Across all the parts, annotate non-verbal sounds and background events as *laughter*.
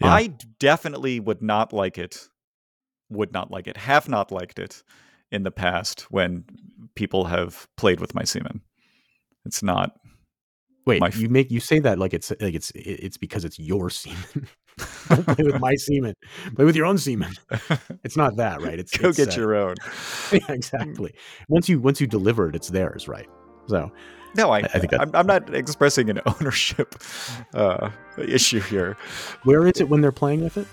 Yeah. I definitely would not like it. Would not like it. Have not liked it in the past when people have played with my semen. It's not. Wait, f- you make you say that like it's like it's it's because it's your *laughs* semen. Don't play with *laughs* my semen. Play with your own semen. *laughs* It's not that, right? It's Go it's, get uh, your own. yeah, exactly. Once you once you deliver it, it's theirs, right? So No, I, I think I'm, I'm not expressing an *laughs* ownership uh, issue here. where is it when they're playing with it?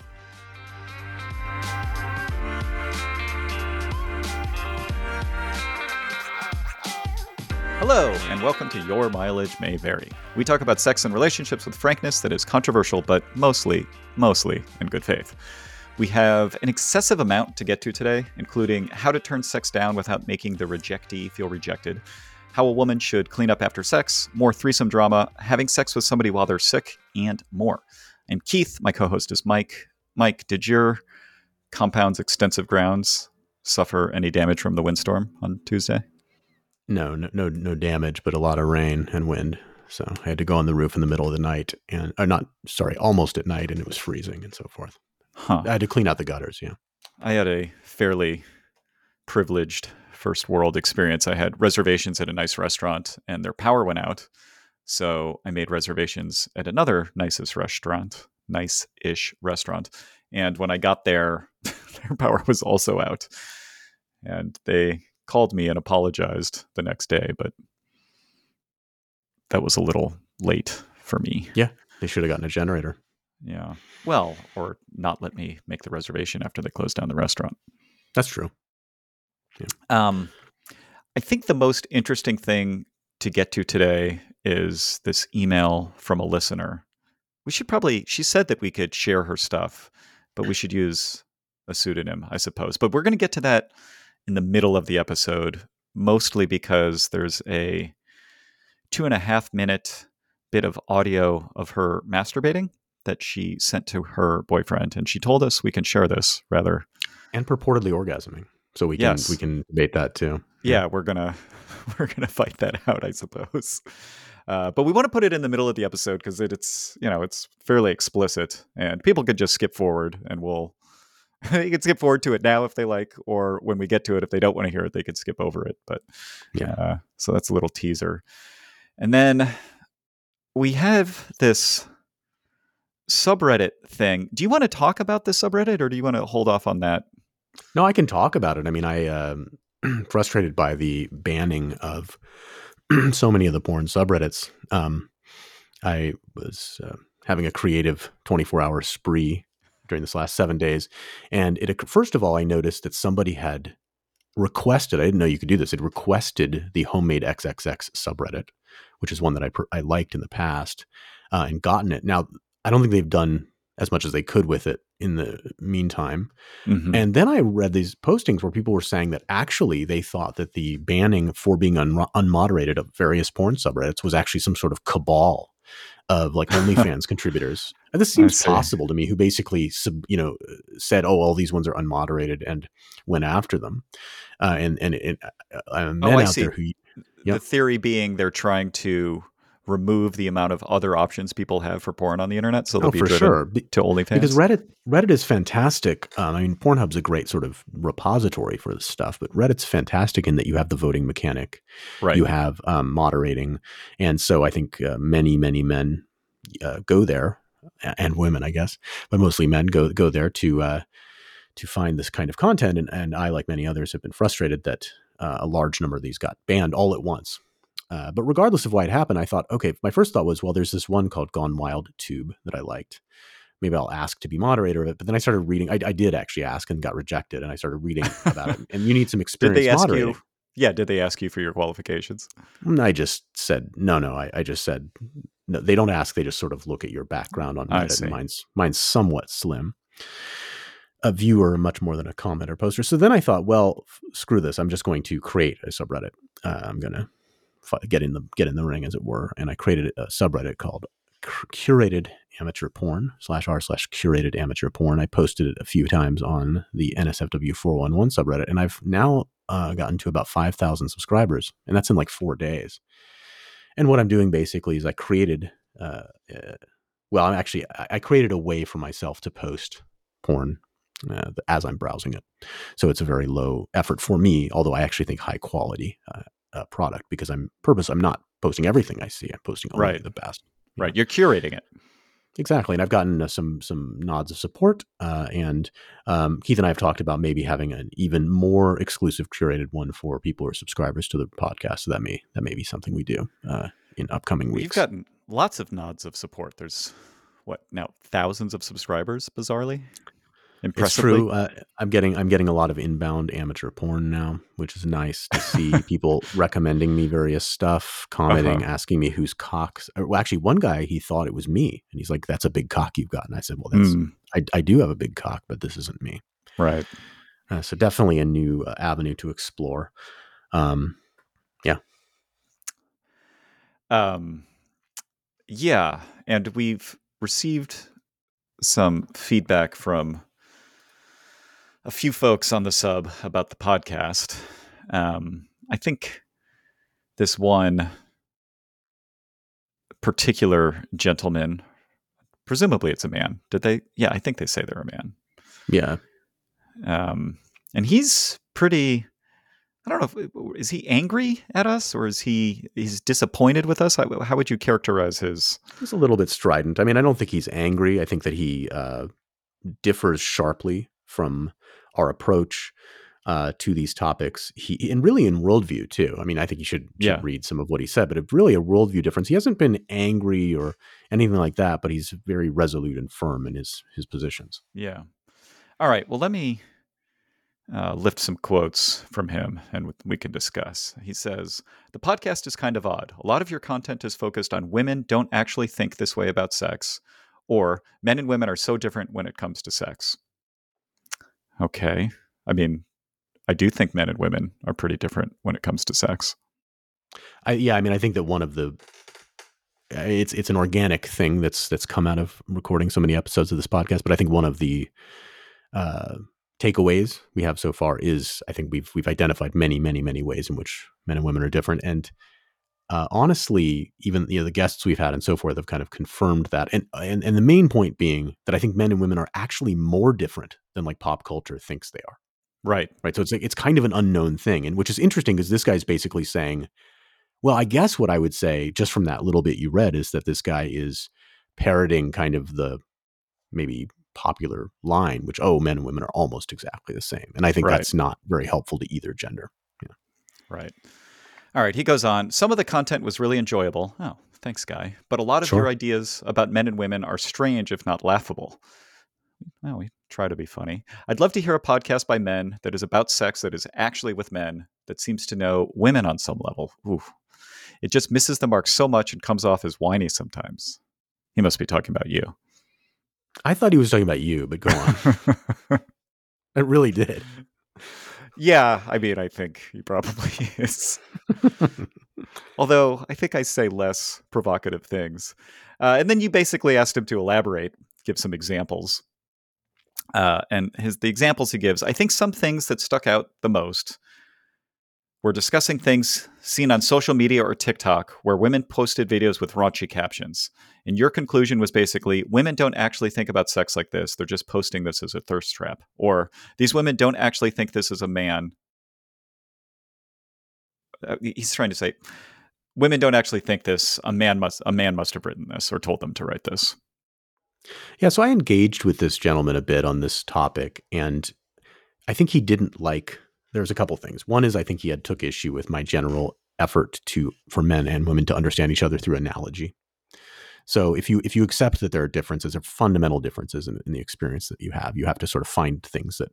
Hello, and welcome to Your Mileage May Vary. We talk about sex and relationships with frankness that is controversial, but mostly, mostly in good faith. We have an excessive amount to get to today, including how to turn sex down without making the rejectee feel rejected, how a woman should clean up after sex, more threesome drama, having sex with somebody while they're sick, and more. I'm Keith. My co host is Mike. Mike, did your compound's extensive grounds suffer any damage from the windstorm on Tuesday? No, no, no, no damage, but a lot of rain and wind. So I had to go on the roof in the middle of the night, and or not sorry, almost at night, and it was freezing and so forth. Huh. I had to clean out the gutters. Yeah. I had a fairly privileged first world experience. I had reservations at a nice restaurant and their power went out. So I made reservations at another nicest restaurant, nice ish restaurant. And when I got there, *laughs* their power was also out. And they called me and apologized the next day, but that was a little late for me. Yeah. They should have gotten a generator. Yeah. Well, or not let me make the reservation after they closed down the restaurant. That's true. Um, I think the most interesting thing to get to today is this email from a listener. We should probably, she said that we could share her stuff, but we should use a pseudonym, I suppose. But we're going to get to that in the middle of the episode, mostly because there's a two and a half minute bit of audio of her masturbating that she sent to her boyfriend. And she told us we can share this rather And purportedly orgasming. So we can Yes. we can debate that too. yeah we're gonna *laughs* we're gonna fight that *laughs* out i suppose uh, but we want to put it in the middle of the episode because it, it's you know it's fairly explicit and people could just skip forward and we'll *laughs* you can skip forward to it now if they like or when we get to it if they don't want to hear it they could skip over it but Yeah. uh, so that's a little teaser and then we have this subreddit thing do you want to talk about the subreddit or do you want to hold off on that No, I can talk about it. I mean, I um *clears throat* frustrated by the banning of *clears throat* so many of the porn subreddits. Um, I was uh, having a creative 24 hour spree during this last seven days, and it first of all, I noticed that somebody had requested. I didn't know you could do this. It requested the homemade XXX subreddit, which is one that I I liked in the past, uh, and gotten it. Now, I don't think they've done as much as they could with it in the meantime. Mhm. And then I read these postings where people were saying that actually they thought that the banning for being un- unmoderated of various porn subreddits was actually some sort of cabal of like *laughs* OnlyFans contributors. And this seems possible to me, who basically sub, you know said, "Oh, all these ones are unmoderated," and went after them. Uh, and and, and uh, men Oh, I out see. there who Yep. The theory being they're trying to remove the amount of other options people have for porn on the internet, so they'll oh, be for driven sure. Be- to OnlyFans. Because Reddit Reddit is fantastic. Um, I mean, Pornhub's a great sort of repository for this stuff, but Reddit's fantastic in that you have the voting mechanic, right? you have um, moderating, and so I think uh, many many men uh, go there, and women, I guess, but mostly men go go there to uh, to find this kind of content. And, and I, like many others, have been frustrated that uh, a large number of these got banned all at once. Uh, but regardless of why it happened, I thought, okay, my first thought was, well, there's this one called Gone Wild Tube that I liked. Maybe I'll ask to be moderator of it. But then I started reading. I, I did actually ask and got rejected. And I started reading about it. *laughs* And you need some experience Did they ask moderating. you? Yeah, did they ask you for your qualifications? I just said no, no. I, I just said no, they don't ask. They just sort of look at your background on Reddit. Mine's mine's somewhat slim. A viewer much more than a commenter poster. So then I thought, well, f- screw this. I'm just going to create a subreddit. Uh, I'm gonna f- get in the get in the ring, as it were. And I created a subreddit called curated amateur porn slash r slash curated amateur porn. I posted it a few times on the NSFW 411 subreddit, and I've now uh, gotten to about 5,000 subscribers, and that's in like four days. And what I'm doing basically is I created uh, uh, well, I'm actually I, I created a way for myself to post porn uh, as I'm browsing it. So it's a very low effort for me, although I actually think high quality uh, product because I'm purpose. I'm not posting everything I see. I'm posting only Right. the best. Right. You're curating it. Exactly, and I've gotten uh, some some nods of support, uh, and um, Keith and I have talked about maybe having an even more exclusive curated one for people who are subscribers to the podcast. So that may that may be something we do uh, in upcoming weeks. You've gotten lots of nods of support. There's what now thousands of subscribers, bizarrely. It's true. Uh, I'm getting I'm getting a lot of inbound amateur porn now, which is nice to see *laughs* people recommending me various stuff, commenting, Uh-huh. asking me whose cocks. Well, actually, one guy he thought it was me, and he's like, "That's a big cock you've got." And I said, "Well, that's Mm, I, I do have a big cock, but this isn't me." right. Uh, so definitely a new uh, avenue to explore. Um, yeah. Um, yeah, and we've received some feedback from a few folks on the sub about the podcast. Um, I think this one particular gentleman, presumably it's a man. Did they? Yeah, I think they say they're a man. yeah, Um, and he's pretty. I don't know. If, is he angry at us, or is he he's disappointed with us? How, how would you characterize his? he's a little bit strident. I mean, I don't think he's angry. I think that he uh, differs sharply from our approach uh, to these topics. He and really in worldview too. I mean, I think you should, should Yeah. read some of what he said, but it's really a worldview difference. He hasn't been angry or anything like that, but he's very resolute and firm in his his positions. Yeah. All right. Well, let me uh, lift some quotes from him and we can discuss. He says, The podcast is kind of odd. A lot of your content is focused on women don't actually think this way about sex, or men and women are so different when it comes to sex. Okay. I mean, I do think men and women are pretty different when it comes to sex. I, yeah, I mean, I think that one of the it's it's an organic thing that's that's come out of recording so many episodes of this podcast. But I think one of the uh, takeaways we have so far is I think we've we've identified many many many ways in which men and women are different, and uh, honestly, even you know the guests we've had and so forth have kind of confirmed that. And and and the main point being that I think men and women are actually more different than like pop culture thinks they are Right. right? So it's like it's kind of an unknown thing, and which is interesting because this guy's basically saying, well, I guess what I would say just from that little bit you read is that this guy is parroting kind of the maybe popular line, which oh, men and women are almost exactly the same, and I think Right. that's not very helpful to either gender. Right. All right. He goes on. Some of the content was really enjoyable. Oh, thanks, guy. But a lot of Sure. your ideas about men and women are strange, if not laughable. Well, we try to be funny. I'd love to hear a podcast by men that is about sex that is actually with men that seems to know women on some level. Oof. It just misses the mark so much and comes off as whiny sometimes. He must be talking about you. I thought he was talking about you, but go on. *laughs* I really did. Yeah, I mean, I think he probably *laughs* is. Although I think I say less provocative things. Uh, and then you basically asked him to elaborate, give some examples. Uh, and his the examples he gives, I think some things that stuck out the most were discussing things seen on social media or TikTok where women posted videos with raunchy captions. And your conclusion was basically women don't actually think about sex like this. They're just posting this as a thirst trap. Or these women don't actually think this is a man. Uh, he's trying to say women don't actually think this. A man must a man must have written this or told them to write this. Yeah, so I engaged with this gentleman a bit on this topic, and I think he didn't like. There's a couple things. One is I think he had took issue with my general effort to for men and women to understand each other through analogy. So if you if you accept that there are differences, are fundamental differences in, in the experience that you have, you have to sort of find things that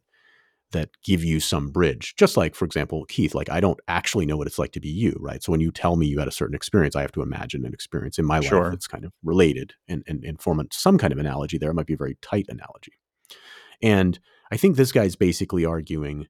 that give you some bridge. Just like, for example, Keith, like I don't actually know what it's like to be you, right? So when you tell me you had a certain experience, I have to imagine an experience in my Sure. life that's kind of related and, and, and form some kind of analogy there. It might be a very tight analogy. And I think this guy's basically arguing,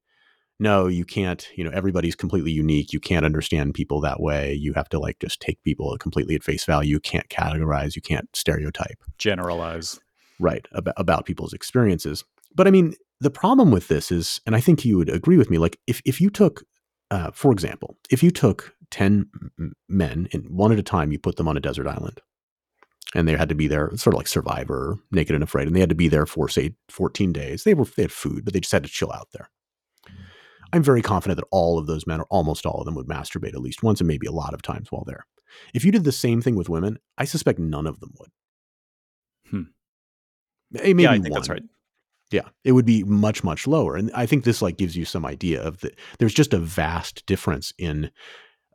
no, you can't, you know, everybody's completely unique. You can't understand people that way. You have to like just take people completely at face value. You can't categorize, you can't stereotype Generalize. right about, about people's experiences but i mean the problem with this is and i think you would agree with me like if, if you took uh, for example if you took 10 men and one at a time you put them on a desert island and they had to be there, sort of like Survivor, Naked and Afraid, and they had to be there for say 14 days. They were they had food, but they just had to chill out there. I'm very confident that all of those men, or almost all of them, would masturbate at least once and maybe a lot of times while there. If you did the same thing with women, I suspect none of them would. Hmm. Maybe yeah, I think one. that's right. Yeah, it would be much much lower, and I think this like gives you some idea of the. There's just a vast difference in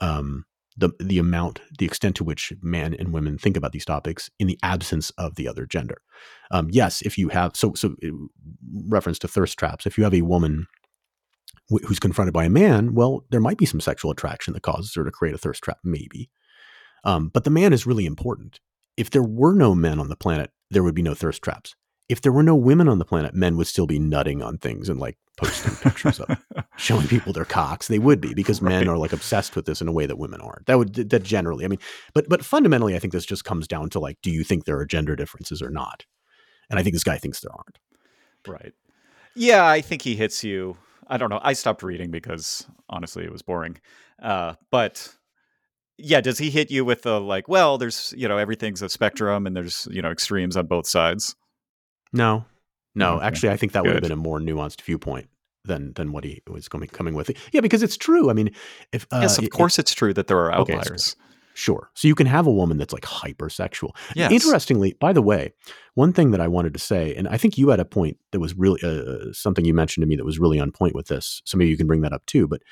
um, the the amount, the extent to which men and women think about these topics in the absence of the other gender. Um, yes, if you have so so uh, reference to thirst traps, if you have a woman wh- who's confronted by a man, well, there might be some sexual attraction that causes her to create a thirst trap, maybe. Um, but the man is really important. If there were no men on the planet, there would be no thirst traps. If there were no women on the planet, men would still be nutting on things and like posting pictures of *laughs* showing people their cocks. They would be because men are like obsessed with this in a way that women aren't. That would that generally, I mean, but but fundamentally, I think this just comes down to like, do you think there are gender differences or not? And I think this guy thinks there aren't. Right. Yeah, I think he hits you. I don't know. I stopped reading because honestly, it was boring. Uh, but yeah, does he hit you with the like? Well, there's you know everything's a spectrum, and there's you know extremes on both sides. No, no. Okay. Actually, I think that would have been a more nuanced viewpoint than than what he was coming coming with. Yeah, because it's true. I mean, if uh, yes, of it- course, it's true that there are Okay, outliers. Sure. So you can have a woman that's like hypersexual. Yes. Interestingly, by the way, one thing that I wanted to say, and I think you had a point that was really uh, something you mentioned to me that was really on point with this. So maybe you can bring that up too. But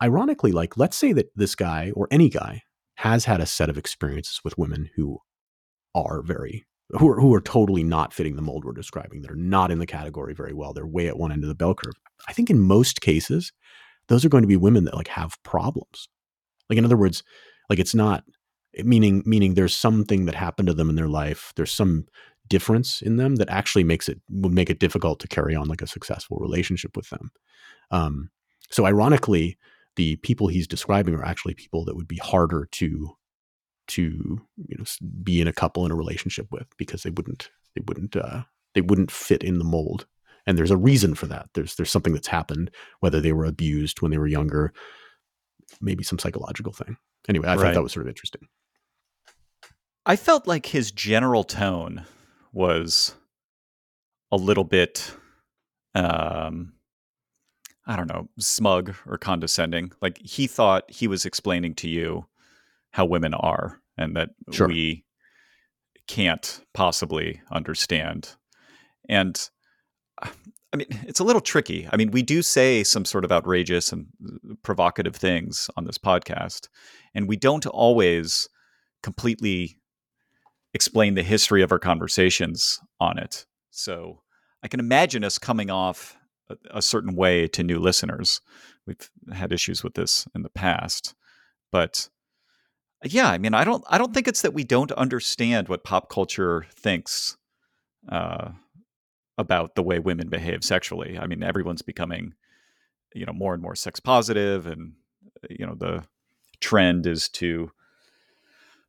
ironically, like let's say that this guy or any guy has had a set of experiences with women who are very who are who are totally not fitting the mold we're describing. That are not in the category very well. They're way at one end of the bell curve. I think in most cases, those are going to be women that like have problems. Like in other words, like it's not meaning meaning there's something that happened to them in their life. There's some difference in them that actually makes it would make it difficult to carry on like a successful relationship with them. Um, so ironically, the people he's describing are actually people that would be harder to to you know be in a couple in a relationship with because they wouldn't they wouldn't uh, they wouldn't fit in the mold. And there's a reason for that. There's there's something that's happened, whether they were abused when they were younger, maybe some psychological thing. Anyway, I thought that was sort of interesting. I felt like his general tone was a little bit um I don't know, smug or condescending. Like he thought he was explaining to you how women are and that Sure. we can't possibly understand. And I mean, it's a little tricky. I mean, we do say some sort of outrageous and uh, provocative things on this podcast, and we don't always completely explain the history of our conversations on it. So I can imagine us coming off a, a certain way to new listeners. We've had issues with this in the past, but yeah, I mean, I don't, I don't think it's that we don't understand what pop culture thinks uh, about the way women behave sexually. I mean, everyone's becoming, you know, more and more sex positive, and you know, the trend is to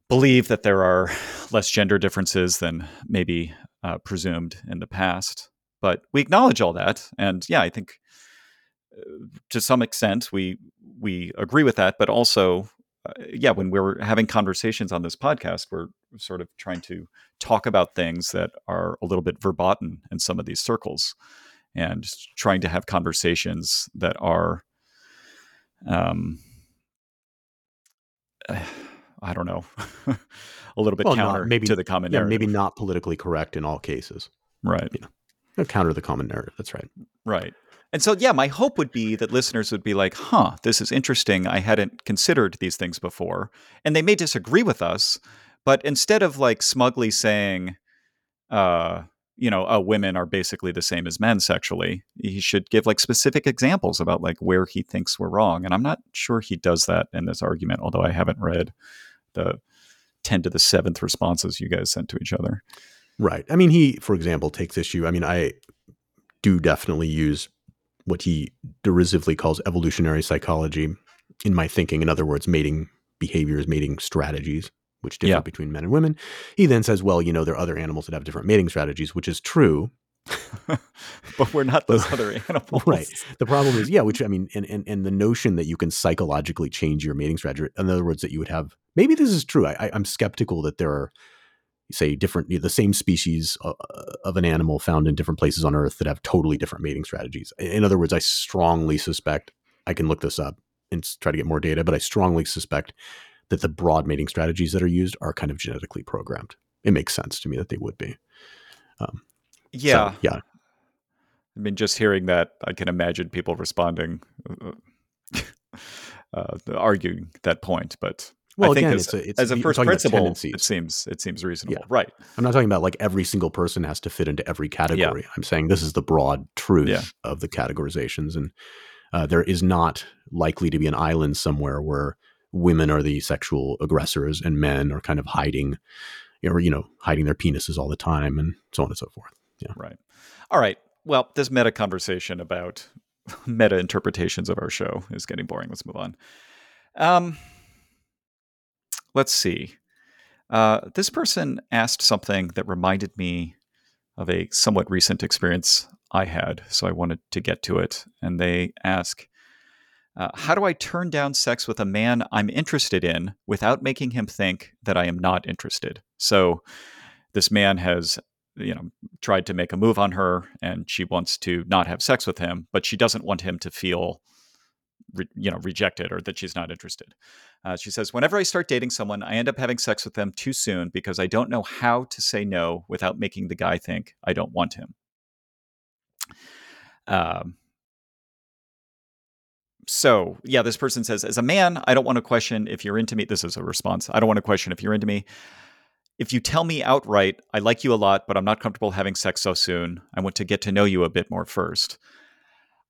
believe that there are *sighs* less gender differences than maybe uh, presumed in the past. But we acknowledge all that, and yeah, I think uh, to some extent we we agree with that. But also, uh, yeah, when we're having conversations on this podcast, we're sort of trying to talk about things that are a little bit verboten in some of these circles, and trying to have conversations that are. Um, *sighs* I don't know, *laughs* a little bit Well, not- counter maybe- to the common Yeah, narrative. maybe not politically correct in all cases. Right, No, counter the common narrative. That's right. right. And so, yeah, my hope would be that listeners would be like, huh, this is interesting. I hadn't considered these things before. And they may disagree with us, but instead of like smugly saying, uh, you know, oh, women are basically the same as men sexually, he should give like specific examples about like where he thinks we're wrong. And I'm not sure he does that in this argument, although I haven't read the 10 to the seventh responses you guys sent to each other. Right. I mean, he, for example, takes issue. I mean, I do definitely use what he derisively calls evolutionary psychology in my thinking. In other words, mating behaviors, mating strategies, which differ Yeah. between men and women. He then says, well, you know, there are other animals that have different mating strategies, which is true. *laughs* but we're not those *laughs* other animals. Right. The problem is, yeah, which I mean, and, and, and the notion that you can psychologically change your mating strategy, in other words, that you would have, maybe this is true. I, I, I'm skeptical that there are say different the same species uh, of an animal found in different places on earth that have totally different mating strategies. In other words i strongly suspect i can look this up and try to get more data but i strongly suspect that the broad mating strategies that are used are kind of genetically programmed. It makes sense to me that they would be. Um, yeah. so, yeah. I mean just hearing that i can imagine people responding uh, *laughs* uh arguing that point but well, I think again, as, it's a, it's, as a first principle, it seems it seems reasonable, yeah. right? I'm not talking about like every single person has to fit into every category. Yeah. I'm saying this is the broad truth yeah. of the categorizations, and uh, there is not likely to be an island somewhere where women are the sexual aggressors and men are kind of hiding, or you know, hiding their penises all the time, and so on and so forth. Yeah, right. All right. Well, this meta conversation about *laughs* meta interpretations of our show is getting boring. Let's move on. Um let's see. Uh, this person asked something that reminded me of a somewhat recent experience I had, so I wanted to get to it. And they ask, uh, How do I turn down sex with a man I'm interested in without making him think that I am not interested? So this man has you know tried to make a move on her and she wants to not have sex with him but she doesn't want him to feel re, you know rejected or that she's not interested. Uh, she says, whenever I start dating someone, I end up having sex with them too soon because I don't know how to say no without making the guy think I don't want him. Um, so yeah, this person says, as a man, I don't want to question if you're into me. This is a response. I don't want to question if you're into me. If you tell me outright, I like you a lot, but I'm not comfortable having sex so soon. I want to get to know you a bit more first.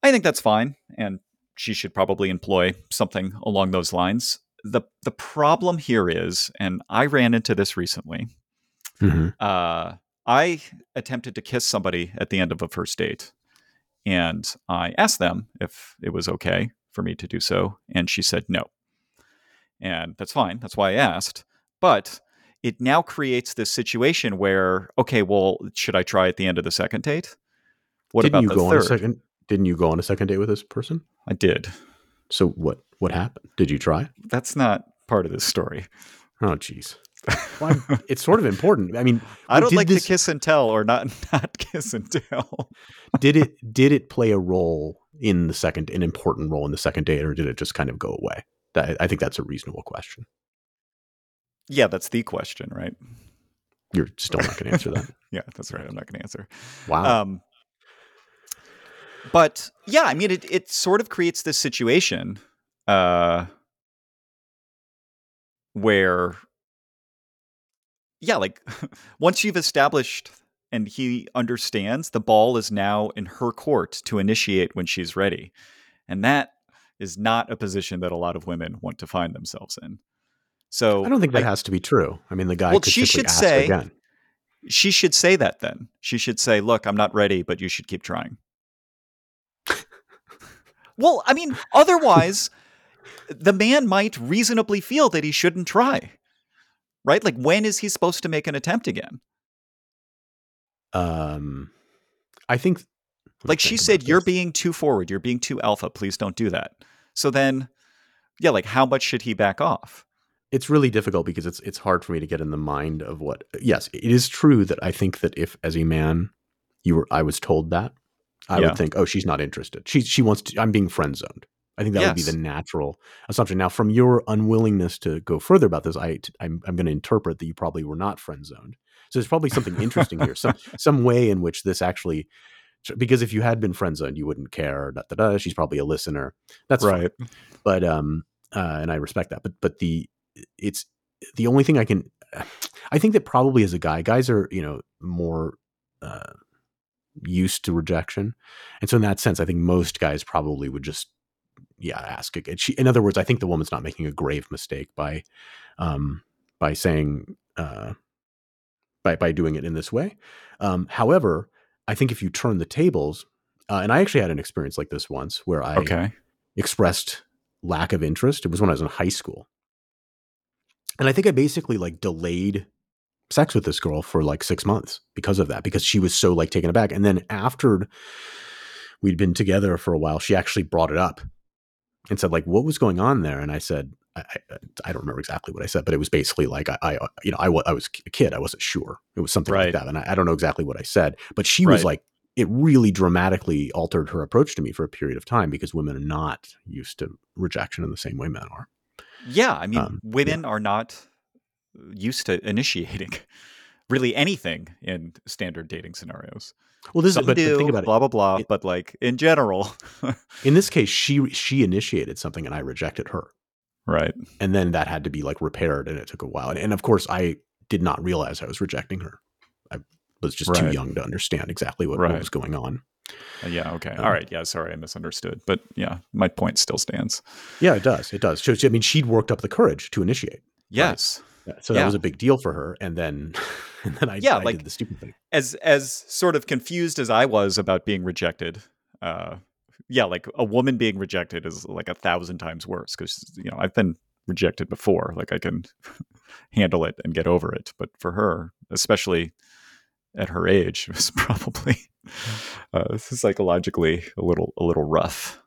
I think that's fine. And she should probably employ something along those lines. The the problem here is, and I ran into this recently. Mm-hmm. Uh, I attempted to kiss somebody at the end of a first date, and I asked them if it was okay for me to do so, and she said no. And that's fine. That's why I asked. But it now creates this situation where, okay, well, should I try at the end of the second date? What Didn't about the third? second? Didn't you go on a second date with this person? I did. So what what happened? Did you try? That's not part of this story. Oh, jeez. Well, it's sort of important. I mean, *laughs* I don't like this, to kiss and tell, or not *laughs* not kiss and tell. did it did it play a role in the second, an important role in the second date, or did it just kind of go away? That, I think that's a reasonable question. Yeah, that's the question, right? You're still not going to answer that. *laughs* yeah, that's right. I'm not going to answer. Wow. Um, but yeah, I mean, it it sort of creates this situation uh, where, yeah, like *laughs* once you've established and he understands, the ball is now in her court to initiate when she's ready, and that is not a position that a lot of women want to find themselves in. So I don't think that has to be true. I mean, the guy well, she should say again. She should say that then. She should say, "Look, I'm not ready, but you should keep trying." Well, I mean, otherwise, the man might reasonably feel that he shouldn't try. Right? Like, when is he supposed to make an attempt again? Um, I think. Like she said, you're being too forward. You're being too alpha. Please don't do that. So then, yeah, like how much should he back off? It's really difficult because it's it's hard for me to get in the mind of what. Yes, it is true that I think that if as a man, you were I was told that I yeah. would think, oh, she's not interested. She she wants to. I'm being friend zoned. I think that yes. would be the natural assumption. Now, from your unwillingness to go further about this, I I'm, I'm going to interpret that you probably were not friend zoned. So there's probably something interesting here, some *laughs* some way in which this actually, because if you had been friend zoned, you wouldn't care. Da, da, da. She's probably a listener. That's right. Fine. But um, uh, and I respect that. But but the it's the only thing I can. *sighs* I think that probably as a guy, guys are you know more. Uh, used to rejection. And so in that sense, I think most guys probably would just, yeah, ask again. She, in other words, I think the woman's not making a grave mistake by, um, by saying, uh, by, by doing it in this way. Um, however, I think if you turn the tables, uh, and I actually had an experience like this once where I okay. expressed lack of interest. It was when I was in high school. And I think I basically like delayed sex with this girl for like six months because of that, because she was so like taken aback. And then after we'd been together for a while, she actually brought it up and said, like, what was going on there? And I said, I, I, I don't remember exactly what I said, but it was basically like I, I you know I, I was a kid, I wasn't sure. It was something Right. like that, and I, I don't know exactly what I said, but she was like it really dramatically altered her approach to me for a period of time because women are not used to rejection in the same way men are. Yeah, I mean, Um, women are not used to initiating *laughs* really anything in standard dating scenarios. Well, this is but, but do, think about blah blah blah. It- but like in general, *laughs* In this case, she she initiated something and I rejected her. right? and then that had to be like repaired and it took a while and, and of course i did not realize i was rejecting her i was just too young to understand exactly what, Right. what was going on Uh, Yeah. Okay. Um, All right. Yeah. Sorry, I misunderstood. But yeah, my point still stands. yeah it does it does so i mean she'd worked up the courage to initiate Yes. So that Yeah. was a big deal for her and then *laughs* and then i, Yeah, I like- did the stupid thing as as sort of confused as I was about being rejected, uh, yeah, like a woman being rejected is like a thousand times worse because you know I've been rejected before. Like I can *laughs* handle it and get over it, but for her, especially at her age, *laughs* it was probably uh, psychologically a little a little rough.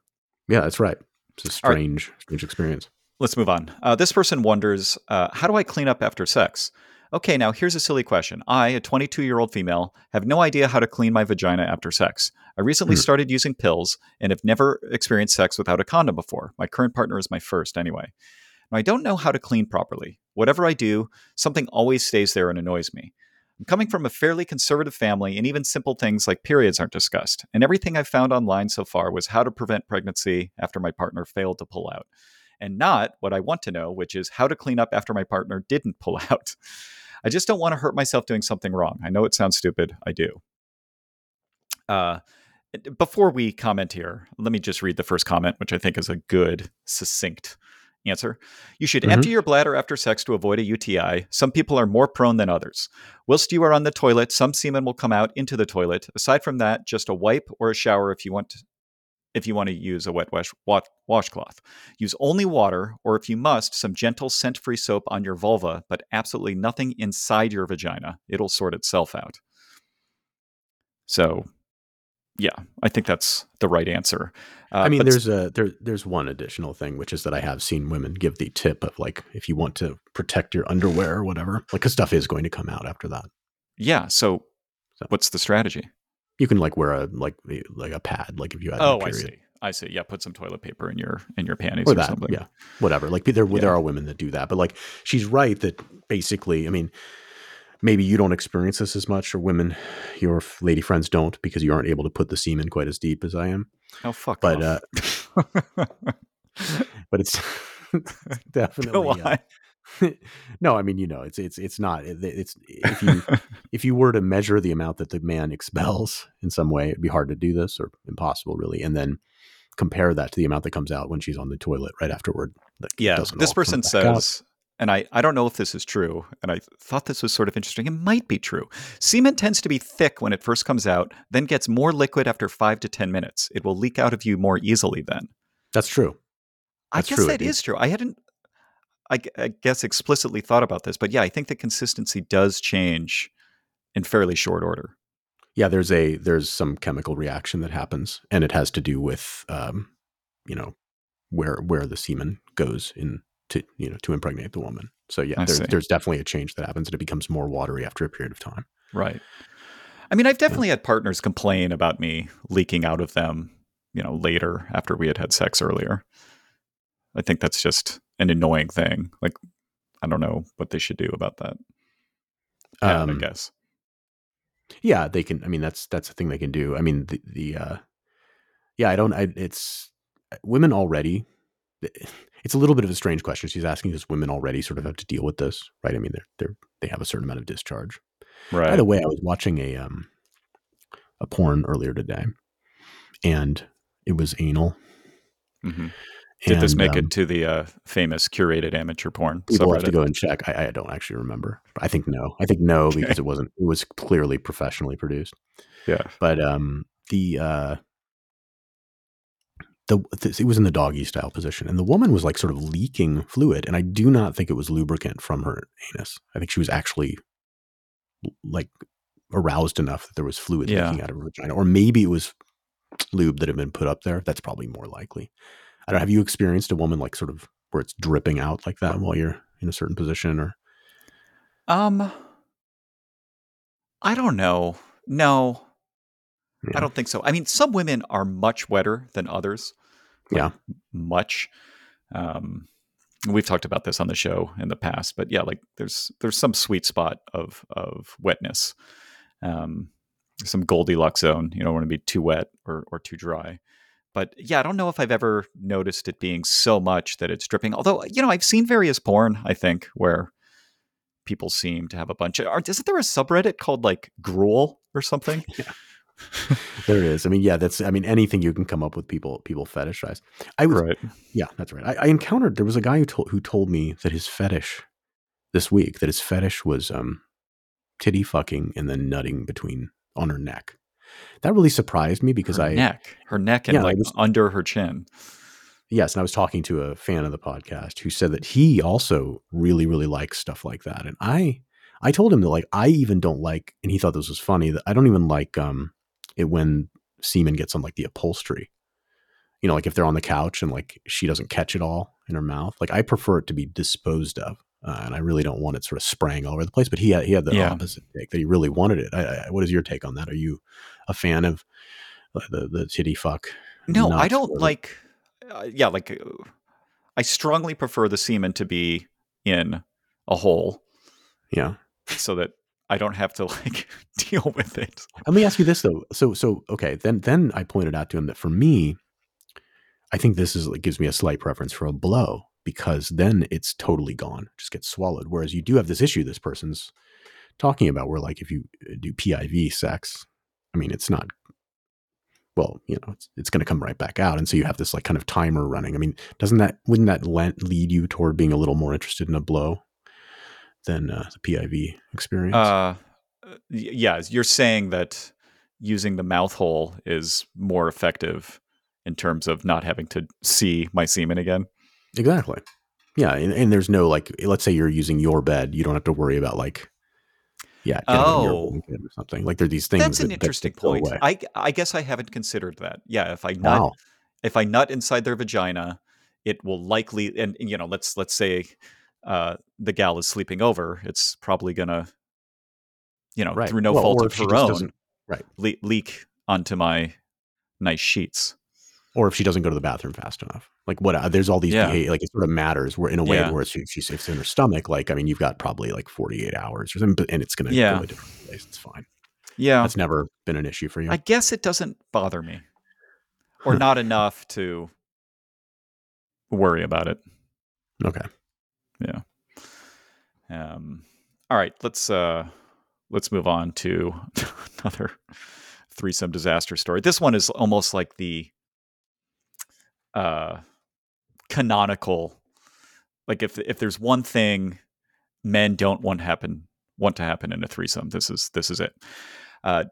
yeah that's right it's a All right. strange strange experience Let's move on. Uh, this person wonders, uh, how do I clean up after sex? Okay, now here's a silly question. I, a 22 year old female, have no idea how to clean my vagina after sex. I recently Hmm. started using pills and have never experienced sex without a condom before. My current partner is my first anyway. Now, I don't know how to clean properly. Whatever I do, something always stays there and annoys me. I'm coming from a fairly conservative family, and even simple things like periods aren't discussed. And everything I've found online so far was how to prevent pregnancy after my partner failed to pull out and not what I want to know, which is how to clean up after my partner didn't pull *laughs* out. I just don't want to hurt myself doing something wrong. I know it sounds stupid. I do. Uh, before we comment here, let me just read the first comment, which I think is a good, succinct answer. You should Mhm. empty your bladder after sex to avoid a UTI. Some people are more prone than others. Whilst you are on the toilet, some semen will come out into the toilet. Aside from that, just a wipe or a shower if you want to, if you want to use a wet wash, wa- washcloth. Use only water, or if you must, some gentle scent free soap on your vulva, but absolutely nothing inside your vagina. It'll sort itself out. So, yeah, I think that's the right answer. Uh, i mean there's a there, there's one additional thing which is that i have seen women give the tip of like if you want to protect your underwear or whatever like because stuff is going to come out after that yeah. So, So- what's the strategy? You can like wear a like like a pad like if you had a Oh, I see. I see. Yeah, put some toilet paper in your in your panties or or, that, something. yeah, whatever. Like there, Yeah. there are women that do that, but like she's right that basically, I mean, maybe you don't experience this as much, or women, your lady friends don't because you aren't able to put the semen quite as deep as I am. Oh fuck. But off. *laughs* but it's *laughs* *laughs* definitely uh. *laughs* no. I mean, you know, it's it's it's not. it- It's if you *laughs* if you were to measure the amount that the man *laughs* expels in some way, it'd be hard to do this or impossible, really, and then compare that to the amount that comes out when she's on the toilet right afterward. Yeah, this person out. says, and I, I don't know if this is true, and I thought this was sort of interesting. It might be true. Semen tends to be thick when it first comes out, then gets more liquid after five to 10 minutes. It will leak out of you more easily then. That's true. I guess true, that is true. I hadn't, I, I guess, explicitly thought about this, but yeah, I think the consistency does change in fairly short order. Yeah, there's a there's some chemical reaction that happens, and it has to do with um, you know where where the semen goes in to you know to impregnate the woman. So yeah, there's there's definitely a change that happens, and it becomes more watery after a period of time. Right. I mean, I've definitely had partners complain about me leaking out of them, you know, later after we had had sex earlier. I think that's just an annoying thing. Like, I don't know what they should do about that. I Um, guess. yeah, they can. I mean, that's that's a thing they can do. I mean, the the uh, yeah, I don't. I, it's women already. *sighs* It's a little bit of a strange question she's asking because women already sort of have to deal with this, right? I mean, they're they're they have a certain amount of discharge. Right. By the way, I was watching a um a porn earlier today, and it was anal. hmm Did this make um, it to the uh, famous curated amateur porn People have to go and check. I, I don't actually remember. I think no. I think no Okay. because it wasn't. It was clearly professionally produced. Yeah. But um, the uh, the th- it was in the doggy style position, and the woman was like sort of leaking fluid, and I do not think it was lubricant from her anus. I think she was actually like aroused enough that there was fluid Yeah. leaking out of her vagina, or maybe it was lube that had been put up there. That's probably more likely. I don't. Have you experienced a woman like sort of where it's dripping out like that while you're in a certain position or Um, I don't know. No, Yeah. I don't think so. I mean, some women are much wetter than others. Like, Yeah. much. Um, we've talked about this on the show in the past, but yeah, like there's there's some sweet spot of of wetness. Um, some Goldilocks zone. You don't want to be too wet or or too dry. But yeah, I don't know if I've ever noticed it being so much that it's dripping. Although you know, I've seen various porn. I think where people seem to have a bunch of. Isn't there a subreddit called like gruel or something? *laughs* *laughs* there it is. I mean, yeah, that's I mean anything you can come up with people people fetishize. I was right. yeah, that's right. I, I encountered there was a guy who told who told me that his fetish this week that his fetish was um titty fucking and then nutting between on her neck. That really surprised me because her I neck, her neck, and Yeah, like was- under her chin. yes, and I was talking to a fan of the podcast who said that he also really really likes stuff like that, and I I told him that like I even don't like, and he thought this was funny that I don't even like um it when semen gets on like the upholstery. You know, like if they're on the couch and like she doesn't catch it all in her mouth. Like I prefer it to be disposed of, uh, and I really don't want it sort of spraying all over the place. But he had he had the Yeah. opposite take that he really wanted it. I, I, what is your take on that? Are you a fan of uh, the the titty fuck? No, I don't or- like. Uh, yeah, like uh, I strongly prefer the semen to be in a hole Yeah. so that I don't have to *laughs* like deal with it. Let me ask you this though. So so okay, then then I pointed out to him that for me, I think this is it gives me a slight preference for a blow because then it's totally gone, just gets swallowed. Whereas you do have this issue this person's talking about where like if you uh, do PIV sex, I mean it's not well, you know, it's, it's going to come right back out, and so you have this like kind of timer running. I mean, doesn't that wouldn't that le- lead you toward being a little more interested in a blow than uh, the PIV experience? Uh, yeah, you're saying that using the mouth hole is more effective in terms of not having to see my semen again. Exactly. Yeah, and, and there's no like, let's say you're using your bed, you don't have to worry about like, yeah, getting your Oh. or something. Like there are these things. That's an that- that interesting go point. away. I I guess I haven't considered that. Yeah, if I nut Wow. if I nut inside their vagina, it will likely and you know let's let's say uh, the gal is sleeping over. It's probably gonna you know Right. through no Well, fault of her own right. le- leak onto my nice sheets. Or if she doesn't go to the bathroom fast enough, like what? uh, There's all these Yeah. behavior, like it sort of matters. Where in a way Yeah. where she, she's it's in her stomach, like I mean, you've got probably like 48 hours or something, and it's going to Yeah. go a different place. It's fine. Yeah, That's never been an issue for you. I guess it doesn't bother me, or not enough to worry about it. okay. Yeah. Um, all right, let's uh, let's move on to *laughs* another threesome disaster story. This one is almost like the uh, canonical. Like if if there's one thing men don't want happen want to happen in a threesome, this is this is it. Uh,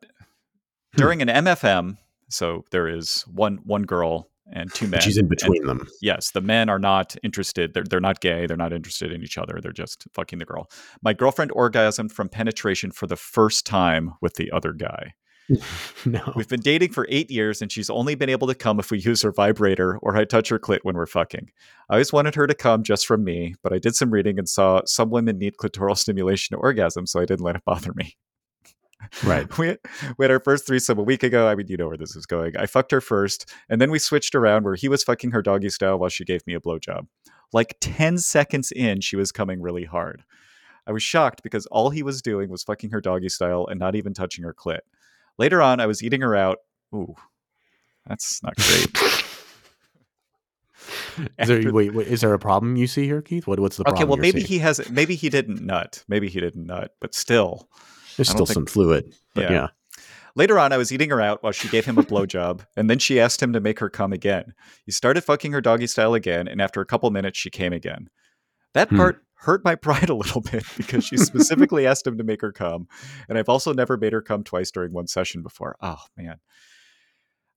Hmm. during an MFM, so there is one one girl and two men. She's in and- between them. yes, the men are not interested. They're, they're not gay. They're not interested in each other. They're just fucking the girl. My girlfriend orgasmed from penetration for the first time with the other guy. *laughs* no. We've been dating for eight years, and she's only been able to come if we use her vibrator or I touch her clit when we're fucking. I always wanted her to come just from me, but I did some reading and saw some women need clitoral stimulation to orgasm, so I didn't let it bother me. Right. *laughs* We, we had our first threesome a week ago. I mean, you know where this is going. I fucked her first, and then we switched around where he was fucking her doggy style while she gave me a blowjob. Like 10 seconds in, she was coming really hard. I was shocked because all he was doing was fucking her doggy style and not even touching her clit. Later on, I was eating her out. Ooh, that's not great. *laughs* Is there, wait, wait, is there a problem you see here, Keith? What, what's the problem? okay, well, maybe seeing? he has. Maybe he didn't nut. Maybe he didn't nut, but still. There's still don't some fluid, but Yeah. yeah. Later on, I was eating her out while she gave him a blowjob, and then she asked him to make her come again. He started fucking her doggy style again, and after a couple minutes, she came again. That Hmm. Hurt my *laughs* pride a little bit because she specifically *laughs* asked him to make her come, and I've also never made her come twice during one session before. Oh man.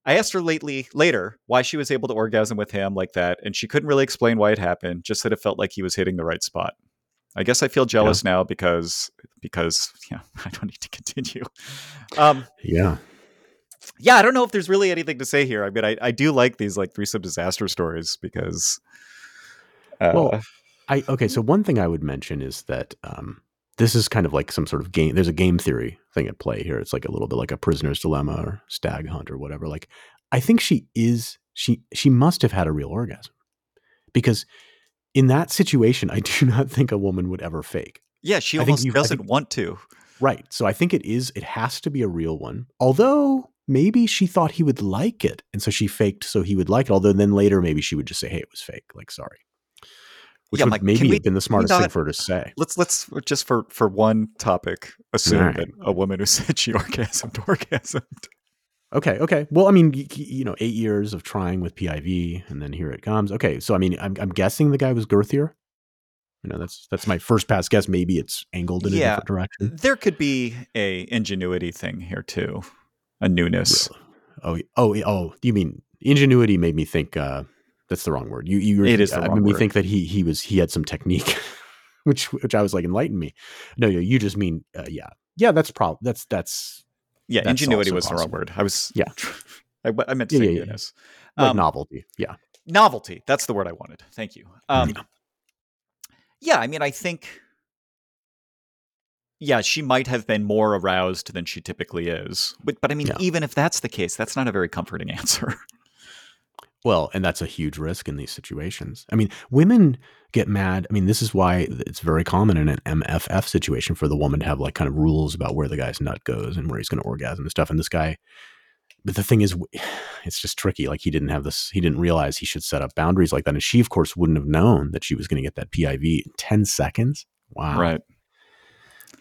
I asked her lately later why she was able to orgasm with him like that, and she couldn't really explain why it happened, just that it felt like he was hitting the right spot. I guess I feel jealous now because because yeah, *laughs* I don't need to continue. Um, Yeah. yeah, I don't know if there's really anything to say here. I mean, I, I do like these like threesome disaster stories because Uh, Well, I okay. So one thing I would mention is that um, this is kind of like some sort of game. There's a game theory thing at play here. It's like a little bit like a prisoner's dilemma or stag hunt or whatever. Like, I think she is she she must have had a real orgasm because in that situation, I *laughs* do not think a woman would ever fake. yeah, she almost you- doesn't think- want to. Right. So I think it is. It has to be a real one. Although maybe she thought he would like it, and so she faked so he would like it. Although then later maybe she would just say, "Hey, it was fake." Like, sorry. Which Yeah, would maybe we- have been the smartest not- thing for her to say. Let's let's just for for one topic assume Alright. that a woman who *laughs* said she orgasmed orgasmed. Okay, okay. Well, I mean, y- y- you know, eight years of trying with PIV, and then here it comes. Okay, so I mean, I'm, I'm guessing the guy was girthier. You know, that's that's my first pass guess. Maybe it's angled in Yeah. a different direction. There could be a ingenuity thing here too, a newness. Oh, oh, oh. You mean ingenuity made me think? uh That's the wrong word. You, you. It is the I wrong made me word. think that he he was he had some technique, *laughs* which which I was like enlighten me. No, no, you just mean uh, yeah, yeah. That's prob. That's that's Yeah, That's ingenuity was the wrong word. I was Yeah. *laughs* I, I meant to Yeah, say yeah, yeah. newness. like Um, novelty. Yeah. novelty. That's the word I wanted. Thank you. Um, Yeah. yeah, I mean, I think. Yeah, she might have been more aroused than she typically is. But, but I mean, Yeah. even if that's the case, that's not a very comforting *laughs* answer. Well, and that's a huge risk in these situations. I mean, women get mad. I mean, this is why it's very common in an MFF situation for the woman to have like kind of rules about where the guy's nut goes and where he's going to orgasm and stuff. And this guy, but the thing is, *sighs* it's just tricky. Like he didn't have this, he didn't realize he should set up boundaries like that. And she, of course, wouldn't have known that she was going to get that PIV in 10 seconds. Wow. Right.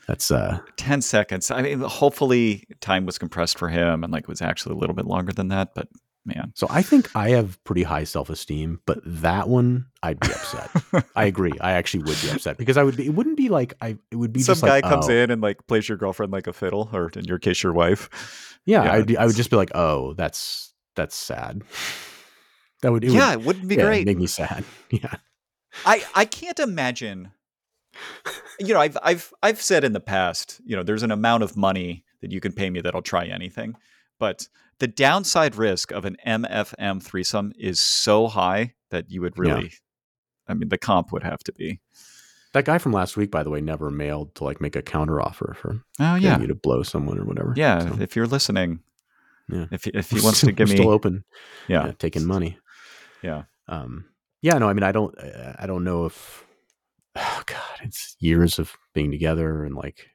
That's, uh, 10 seconds. I mean, hopefully time was compressed for him and like it was actually a little bit longer than that. But man, so I think I have pretty high self esteem, but that one, I'd be upset. I agree. I actually would be *laughs* upset because I would be, it wouldn't be like, I, it would be some just guy like, comes oh. in and like plays your girlfriend like a fiddle, or in your case, your wife. Yeah, Yeah, I'd be, I would just be like, oh, that's that's sad. That would it yeah, would, it wouldn't be yeah, great. make me sad. *laughs* Yeah, I I can't imagine. You know, I've I've I've said in the past, you know, there's an amount of money that you can pay me that I'll try anything, but the downside risk of an MFM threesome is so high that you would Yeah. really, I mean, the comp would have to be. that guy from last week, by the way, never mailed to like make a counter offer for Oh yeah, you to blow someone or whatever. yeah. So, If you're listening, Yeah. if if *laughs* he wants to give me, still open, yeah, taking money. yeah, Um, yeah, no, I mean, I don't, I don't know if, *sighs* oh God, it's years of being together and like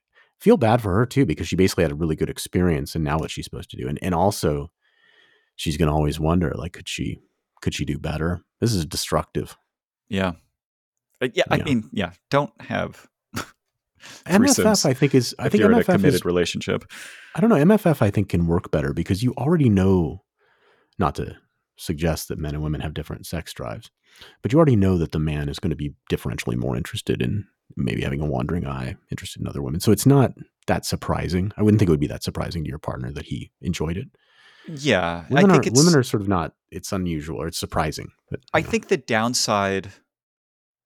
feel bad for her too because she basically had a really good experience and now what she's supposed to do? And and also, she's gonna always wonder like, could she, could she do better? This is destructive. yeah, Uh, yeah. I mean, yeah. Don't have *laughs* MFF, I think is, I think you're in a committed is, relationship. I don't know, MFF I think can work better because you already know, not to suggest that men and women have different sex drives, but you already know that the man is going to be differentially more interested in maybe having a wandering eye, interested in other women. So it's not that surprising. I wouldn't think it would be that surprising to your partner that he enjoyed it. Yeah, Women, I are, think it's women are sort of not, it's unusual or it's surprising. But I know. think the downside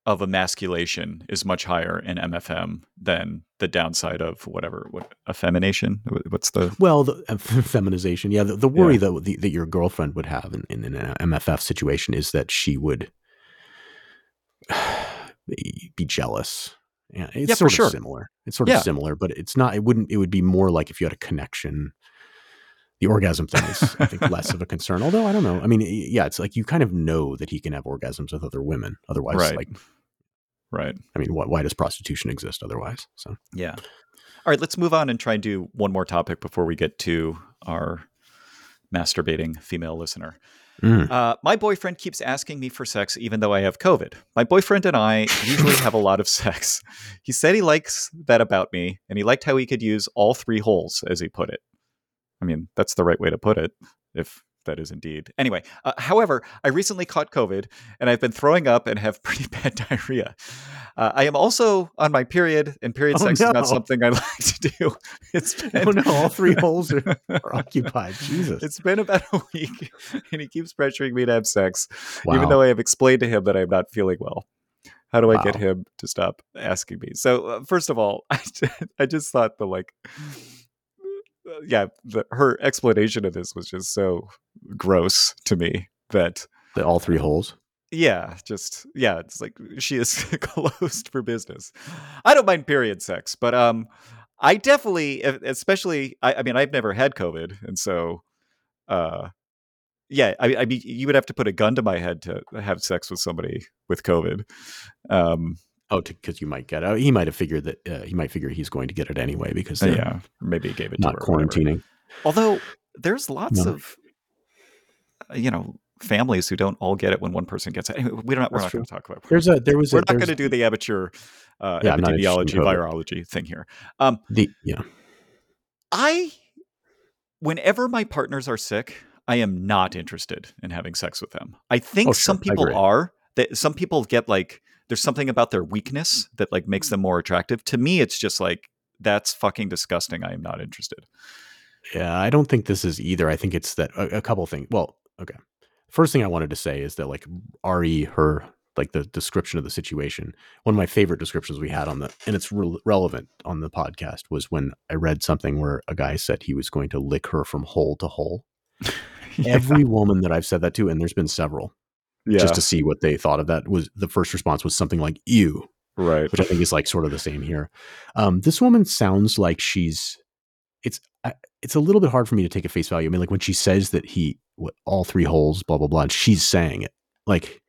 of emasculation is much higher in MFM than the downside of whatever what effemination. What's the Well, the uh, feminization, yeah. The, the worry Yeah. that the, that your girlfriend would have in, in an MFF situation is that she would be jealous. Yeah, it's Yeah, sort sure. of similar. It's sort Yeah. of similar, but it's not. It wouldn't. It would be more like if you had a connection. The orgasm thing is, I think, less of a concern. Although I don't know. I mean, yeah, it's like you kind of know that he can have orgasms with other women. Otherwise, Right. like, right? I mean, why, why does prostitution exist otherwise? So, Yeah. All right, let's move on and try and do one more topic before we get to our masturbating female listener. Mm. Uh, my boyfriend keeps asking me for sex even though I have COVID. My boyfriend and I usually have a lot of sex. *laughs* He said he likes that about me, and he liked how he could use all three holes, as he put it. I mean, that's the right way to put it, if that is indeed. Anyway, uh, however, I recently caught COVID, and I've been throwing up and have *laughs* pretty bad diarrhea. Uh, I am also on my period, and period Oh, sex is not something I *laughs* like to do. It's *laughs* been oh no, all three holes are, are occupied. Jesus. it's been about a week, and he keeps pressuring me to have sex, Wow. even though I have explained to him that I'm not feeling well. How do I get him to stop asking me? So, uh, first of all, I, I just thought the like, yeah, the, her explanation of this was just so gross to me that The- all three holes. Yeah, just yeah, it's like she is *laughs* closed for business. I don't mind period sex, but um, I definitely, especially, I, I mean, I've never had COVID, and so, uh, yeah, I, I mean, you would have to put a gun to my head to have sex with somebody with COVID. Um, oh, because you might get it. He might have figured that uh, he might figure he's going to get it anyway because yeah, maybe he gave it not to her quarantining. Although there's lots no. of, uh, you know, families who don't all get it when one person gets it. Anyway, we don't. We're not going to talk about. There's a there was. We're a, not going to do the amateur uh, yeah, epidemiology virology thing here. Um, the yeah, I whenever my partners are sick, I am not interested in having sex with them. I think oh, sure. some people are. That some people get like there's something about their weakness mm. that like makes them mm. more attractive. To me, it's just like that's fucking disgusting. I am not interested. Yeah, I don't think this is either. I think it's that a, a couple things. Well, okay. First thing I wanted to say is that like Ari, her like the description of the situation. One of my favorite descriptions we had on the, and it's re- relevant on the podcast, was when I read something where a guy said he was going to lick her from hole to hole. *laughs* yeah. Every woman that I've said that to, and there's been several, yeah. just to see what they thought of that, was the first response was something like "ew," right? Which I think is like sort of the same here. Um, this woman sounds like she's. It's it's a little bit hard for me to take a face value. I mean, like when she says that he what, all three holes, blah blah blah, and she's saying it like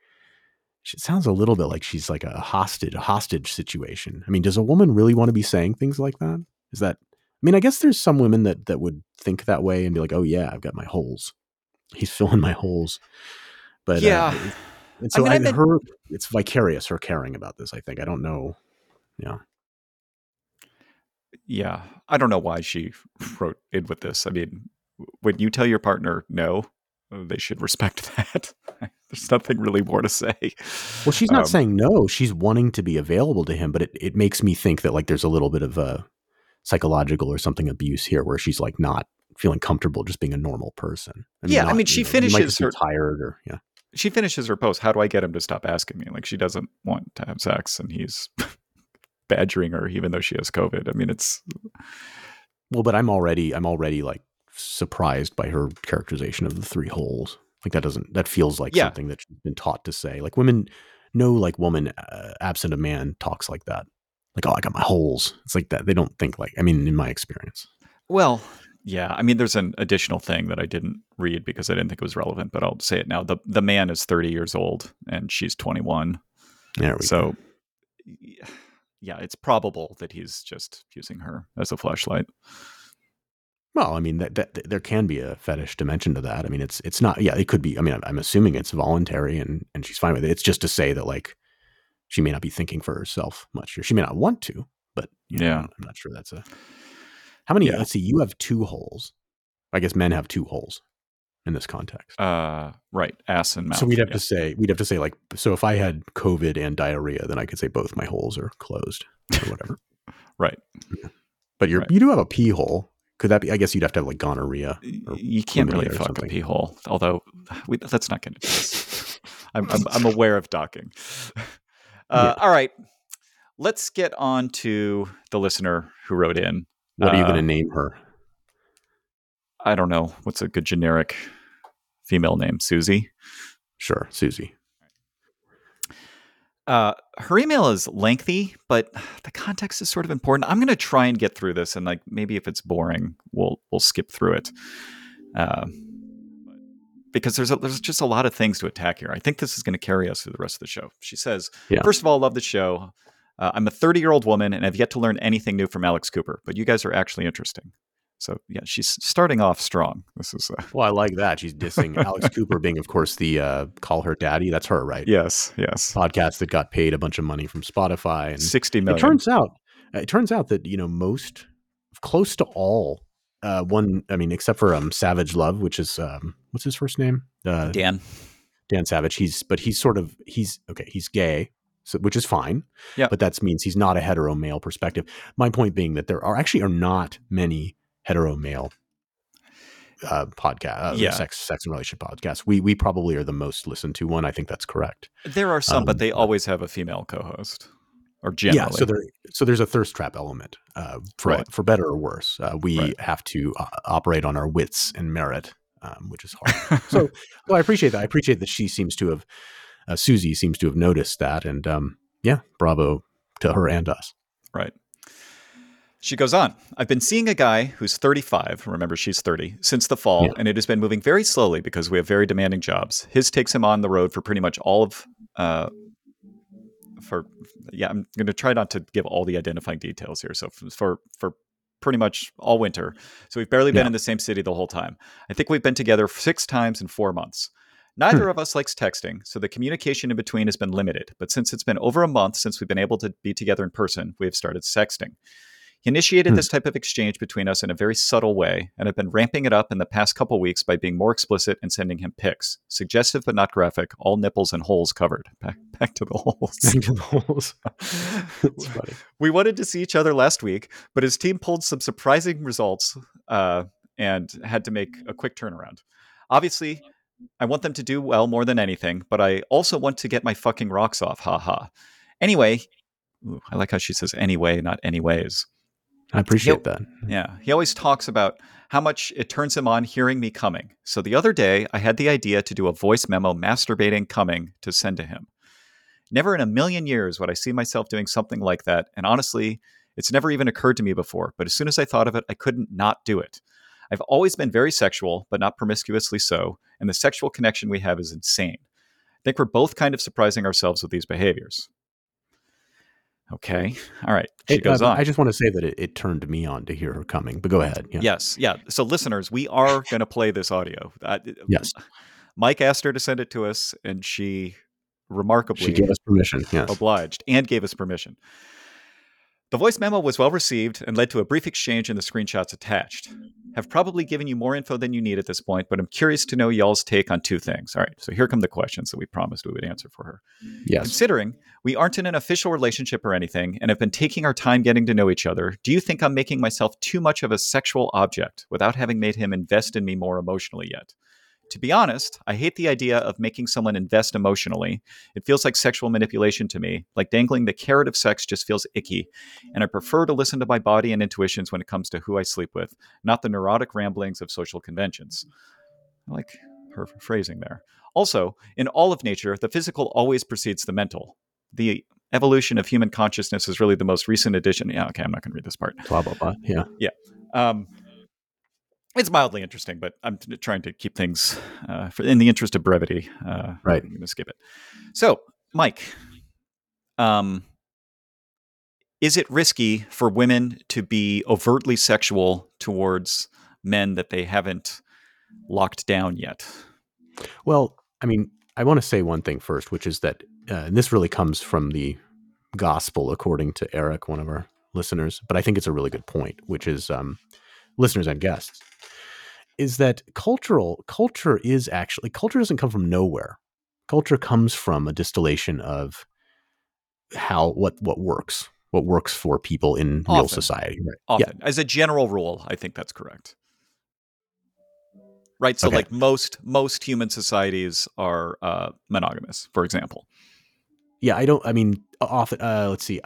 it sounds a little bit like she's like a hostage, a hostage situation. I mean, does a woman really want to be saying things like that? Is that? I mean, I guess there's some women that that would think that way and be like, "Oh yeah, I've got my holes. He's *laughs* filling my holes." But uh, yeah, uh, and so I mean, I, her, it's vicarious her caring about this. I think I don't know. Yeah, yeah, I don't know why she *laughs* wrote in with this. I mean, when you tell your partner no, they should respect *laughs* that. There's nothing really more to say. Well, she's not um, saying no. She's wanting to be available to him, but it, it makes me think that like there's a little bit of a psychological or something abuse here where she's like not feeling comfortable just being a normal person. I mean, yeah, not, I mean, she know, finishes her tired or yeah. She finishes her post. How do I get him to stop asking me? Like she doesn't want to have sex, and he's *laughs* badgering her even though she has COVID. I mean, it's well, but I'm already I'm already like surprised by her characterization of the three holes. Like that doesn't that feels like yeah. something that she's been taught to say. Like women, no like woman uh, absent a man talks like that. Like oh, I got my holes. It's like that. They don't think like. I mean, in my experience. Well, yeah. I mean, there's an additional thing that I didn't read because I didn't think it was relevant, but I'll say it now. the The man is 30 years old and she's 21. There we so, go. yeah, it's probable that he's just using her as a flashlight. Well, I mean, that, that, there can be a fetish dimension to that. I mean, it's it's not. Yeah, it could be. I mean, I'm assuming it's voluntary, and and she's fine with it. It's just to say that like she may not be thinking for herself much, or she may not want to. But you know, yeah, I'm not sure that's a. How many? Yeah. Let's see. You have two holes. I guess men have two holes in this context. Uh, right, ass and mouth. So we'd have yeah. to say we'd have to say like so if I had COVID and diarrhea, then I could say both my holes are closed or *laughs* whatever. right. But you right. you do have a pee hole. Could that be? I guess you'd have to have like gonorrhea. You can't really fuck something. a pee hole. Although, we, let's not going to. this. *laughs* I'm, I'm, I'm, aware of docking. *laughs* Uh, yeah. All right, let's get on to the listener who wrote in. What are you going to uh, name her? I don't know. What's a good generic female name? Susie. Sure, Susie. Uh, her email is lengthy, but the context is sort of important. I'm going to try and get through this, and like maybe if it's boring, we'll we'll skip through it. Uh, because there's a, there's just a lot of things to attack here. I think this is going to carry us through the rest of the show. She says, yeah. first of all, love the show. Uh, I'm a 30 year old woman and I've yet to learn anything new from Alex Cooper, but you guys are actually interesting. So yeah, she's starting off strong. This is uh... well, I like that. She's dissing Alex *laughs* Cooper, being of course the uh, call her daddy. That's her, right? Yes, yes. Podcast that got paid a bunch of money from Spotify and sixty million. It turns out, it turns out that you know most, close to all, uh, one. I mean, except for um, Savage Love, which is um, what's his first name? Uh, Dan. Dan Savage. He's but he's sort of he's okay. He's gay. So, which is fine, yeah. But that means he's not a hetero male perspective. My point being that there are actually are not many hetero male uh, podcast, uh, yeah. sex, sex and relationship podcasts. We we probably are the most listened to one. I think that's correct. There are some, um, but they always have a female co-host, or generally. Yeah, so there, so there's a thirst trap element uh, for right. for better or worse. Uh, we right. have to uh, operate on our wits and merit, um, which is hard. *laughs* so, well, I appreciate that. I appreciate that she seems to have uh, Susie seems to have noticed that, and um, yeah, bravo to her and us. Right. She goes on, I've been seeing a guy who's 35, remember she's 30, since the fall, yeah. and it has been moving very slowly because we have very demanding jobs. His takes him on the road for pretty much all of, uh, for, yeah, I'm going to try not to give all the identifying details here. So for, for pretty much all winter. So we've barely been yeah. in the same city the whole time. I think we've been together six times in four months. Neither hmm. of us likes texting, so the communication in between has been limited. But since it's been over a month since we've been able to be together in person, we have started sexting. He initiated hmm. this type of exchange between us in a very subtle way, and I've been ramping it up in the past couple weeks by being more explicit and sending him pics, suggestive but not graphic, all nipples and holes covered. Back, back to the holes. Back to the holes. *laughs* That's funny. We wanted to see each other last week, but his team pulled some surprising results uh, and had to make a quick turnaround. Obviously, I want them to do well more than anything, but I also want to get my fucking rocks off. Ha ha. Anyway, ooh, I like how she says anyway, not anyways. I appreciate that. Yeah. He always talks about how much it turns him on hearing me coming. So the other day, I had the idea to do a voice memo masturbating coming to send to him. Never in a million years would I see myself doing something like that. And honestly, it's never even occurred to me before. But as soon as I thought of it, I couldn't not do it. I've always been very sexual, but not promiscuously so. And the sexual connection we have is insane. I think we're both kind of surprising ourselves with these behaviors. Okay. All right. She it, goes uh, on. I just want to say that it, it, turned me on to hear her coming, but go ahead. Yeah. Yes. Yeah. So, listeners, we are going to play this audio. Uh, yes. Mike asked her to send it to us, and she remarkably she gave us permission. Yes. Obliged and gave us permission. The voice memo was well received and led to a brief exchange in the screenshots attached. Have probably given you more info than you need at this point, but I'm curious to know y'all's take on two things. All right, so here come the questions that we promised we would answer for her. Yes. Considering we aren't in an official relationship or anything and have been taking our time getting to know each other, do you think I'm making myself too much of a sexual object without having made him invest in me more emotionally yet? To be honest, I hate the idea of making someone invest emotionally. It feels like sexual manipulation to me, like dangling the carrot of sex just feels icky. And I prefer to listen to my body and intuitions when it comes to who I sleep with, not the neurotic ramblings of social conventions. I like her phrasing there. Also, in all of nature, the physical always precedes the mental. The evolution of human consciousness is really the most recent addition. Yeah, okay, I'm not going to read this part. Blah, blah, blah. Yeah. Yeah. Um, it's mildly interesting, but I'm trying to keep things uh, for, in the interest of brevity. Uh, right. I'm going to skip it. So, Mike, um, is it risky for women to be overtly sexual towards men that they haven't locked down yet? Well, I mean, I want to say one thing first, which is that, uh, and this really comes from the gospel, according to Eric, one of our listeners, but I think it's a really good point, which is um, listeners and guests is that cultural culture is actually culture doesn't come from nowhere. Culture comes from a distillation of how what what works, what works for people in Often. real society. Right. Often, yeah. as a general rule, I think that's correct. Right. So, okay. like most most human societies are uh, monogamous, for example. Yeah, I don't. I mean, often. Uh, let's see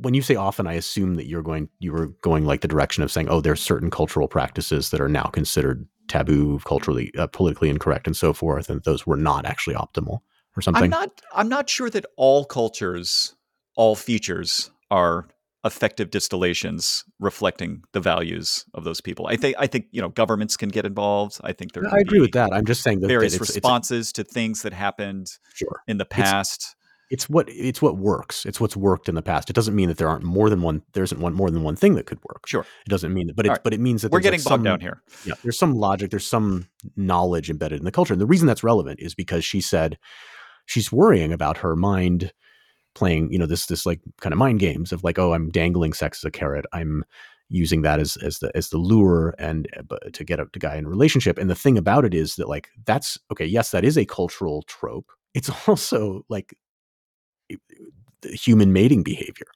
when you say often, I assume that you're going you were going like the direction of saying, oh, there's certain cultural practices that are now considered taboo, culturally, uh, politically incorrect, and so forth, and those were not actually optimal or something. I'm not. I'm not sure that all cultures, all features are effective distillations reflecting the values of those people. I think I think you know governments can get involved. I think there. I agree with that. I'm just saying that various that it's, responses it's, to things that happened sure. in the past it's what it's what works. It's what's worked in the past. It doesn't mean that there aren't more than one. There isn't one more than one thing that could work. Sure, it doesn't mean that, but it, right. but it means that we're getting like bogged down here. Yeah, there's some logic. There's some knowledge embedded in the culture, and the reason that's relevant is because she said she's worrying about her mind playing, you know, this this like kind of mind games of like, oh, I'm dangling sex as a carrot. I'm using that as as the as the lure and uh, to get a to guy in a relationship. And the thing about it is that like that's okay. Yes, that is a cultural trope. It's *laughs* also like human mating behavior,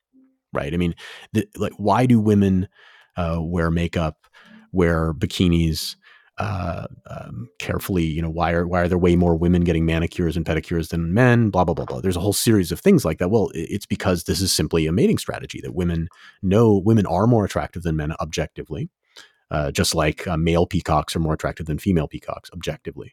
right? I mean, the, like, why do women uh, wear makeup, wear bikinis? Uh, um, carefully, you know, why are why are there way more women getting manicures and pedicures than men? Blah blah blah blah. There's a whole series of things like that. Well, it's because this is simply a mating strategy that women know women are more attractive than men objectively, uh, just like uh, male peacocks are more attractive than female peacocks objectively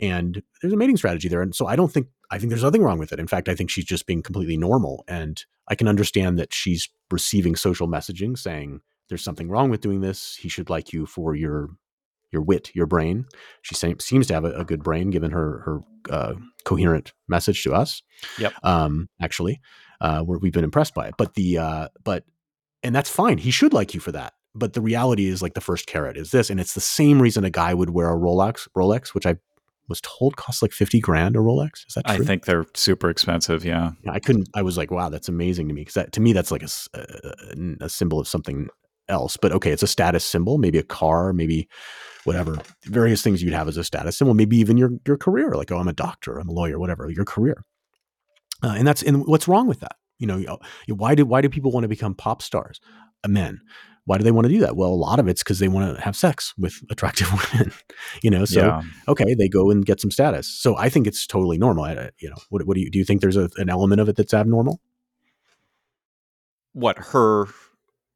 and there's a mating strategy there. And so I don't think I think there's nothing wrong with it. In fact, I think she's just being completely normal. And I can understand that she's receiving social messaging saying there's something wrong with doing this. He should like you for your your wit, your brain. She seems to have a, a good brain, given her her uh, coherent message to us. Yep. Um, actually, uh, we've been impressed by it. But the uh, but and that's fine. He should like you for that. But the reality is, like the first carrot is this, and it's the same reason a guy would wear a Rolex, Rolex, which I was told costs like 50 grand a Rolex. Is that true? I think they're super expensive. Yeah. yeah I couldn't, I was like, wow, that's amazing to me. Cause that, to me, that's like a, a, a, symbol of something else, but okay. It's a status symbol, maybe a car, maybe whatever, various things you'd have as a status symbol, maybe even your, your career. Like, oh, I'm a doctor, I'm a lawyer, whatever, your career. Uh, and that's, and what's wrong with that? You know, why do, why do people want to become pop stars? Uh, men why do they want to do that? Well, a lot of it's because they want to have sex with attractive *laughs* women, you know. So yeah. okay, they go and get some status. So I think it's totally normal. I, you know, what, what do you do? You think there's a, an element of it that's abnormal? What her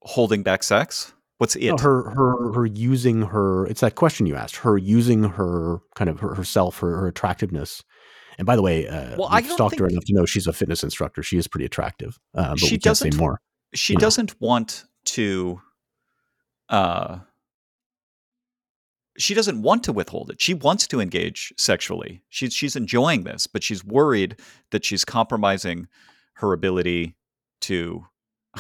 holding back sex? What's it? No, her her her using her. It's that question you asked. Her using her kind of her, herself, her, her attractiveness. And by the way, uh, well, I stalked her enough to know she's a fitness instructor. She is pretty attractive, uh, but she we can't say more. She doesn't know. want to uh, she doesn't want to withhold it. She wants to engage sexually. She's she's enjoying this, but she's worried that she's compromising her ability to. *laughs*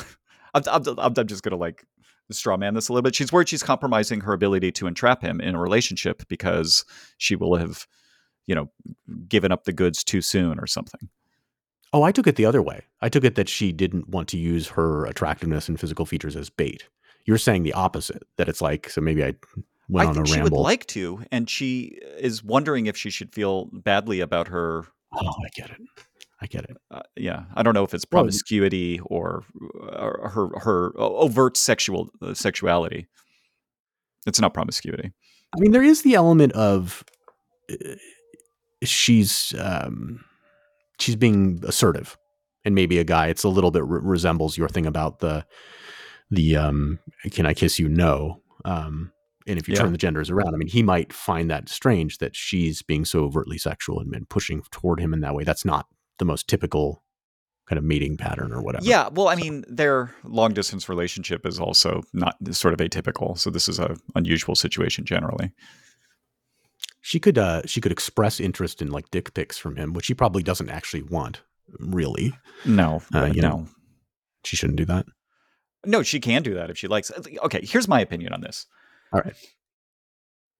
I'm, I'm, I'm just gonna like straw man this a little bit. She's worried she's compromising her ability to entrap him in a relationship because she will have, you know, given up the goods too soon or something. Oh, I took it the other way. I took it that she didn't want to use her attractiveness and physical features as bait. You're saying the opposite. That it's like so maybe I went I on a she ramble. would like to, and she is wondering if she should feel badly about her. Oh, I get it. I get it. Uh, yeah, I don't know if it's promiscuity or, or her her overt sexual uh, sexuality. It's not promiscuity. I mean, there is the element of uh, she's um, she's being assertive, and maybe a guy. It's a little bit re- resembles your thing about the the um, "Can I kiss you?" No. Um, and if you yeah. turn the genders around, I mean, he might find that strange that she's being so overtly sexual and, and pushing toward him in that way. That's not the most typical kind of mating pattern or whatever. Yeah, well, I mean, their long distance relationship is also not sort of atypical. So this is a unusual situation generally. She could uh she could express interest in like dick pics from him, which he probably doesn't actually want, really. No, uh, you no. know, she shouldn't do that. No, she can do that if she likes. Okay, here's my opinion on this. All right.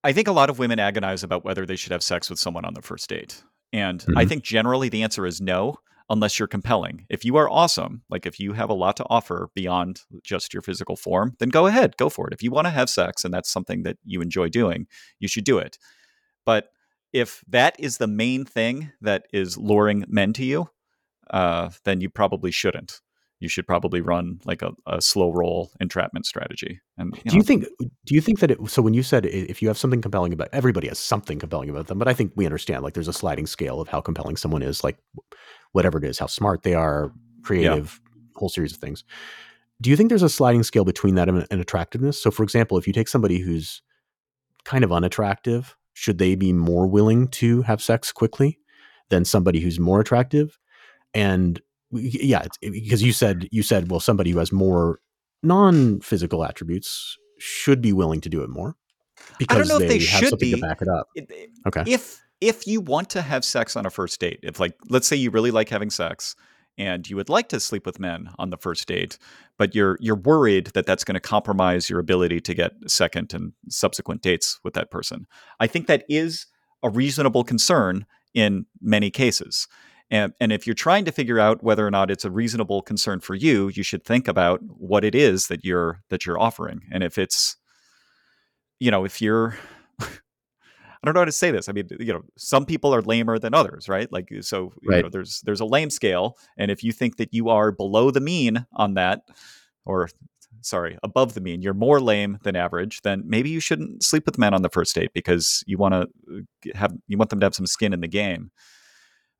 I think a lot of women agonize about whether they should have sex with someone on the first date. And mm-hmm. I think generally the answer is no, unless you're compelling. If you are awesome, like if you have a lot to offer beyond just your physical form, then go ahead, go for it. If you want to have sex and that's something that you enjoy doing, you should do it. But if that is the main thing that is luring men to you, uh, then you probably shouldn't you should probably run like a, a slow roll entrapment strategy. And you do know, you think do you think that it, so when you said if you have something compelling about everybody has something compelling about them, but I think we understand like there's a sliding scale of how compelling someone is, like whatever it is, how smart they are, creative, yeah. whole series of things. Do you think there's a sliding scale between that and, and attractiveness? So, for example, if you take somebody who's kind of unattractive, should they be more willing to have sex quickly than somebody who's more attractive? And yeah, because you said you said well somebody who has more non-physical attributes should be willing to do it more because I don't know they, if they have should be. to back it up. Okay. If if you want to have sex on a first date, if like let's say you really like having sex and you would like to sleep with men on the first date, but you're you're worried that that's going to compromise your ability to get second and subsequent dates with that person. I think that is a reasonable concern in many cases. And, and if you're trying to figure out whether or not it's a reasonable concern for you, you should think about what it is that you're that you're offering. And if it's, you know, if you're *laughs* I don't know how to say this. I mean, you know, some people are lamer than others, right? Like, so you know, there's there's a lame scale, and if you think that you are below the mean on that, or sorry, above the mean, you're more lame than average, then maybe you shouldn't sleep with men on the first date because you want to uh, have you want them to have some skin in the game.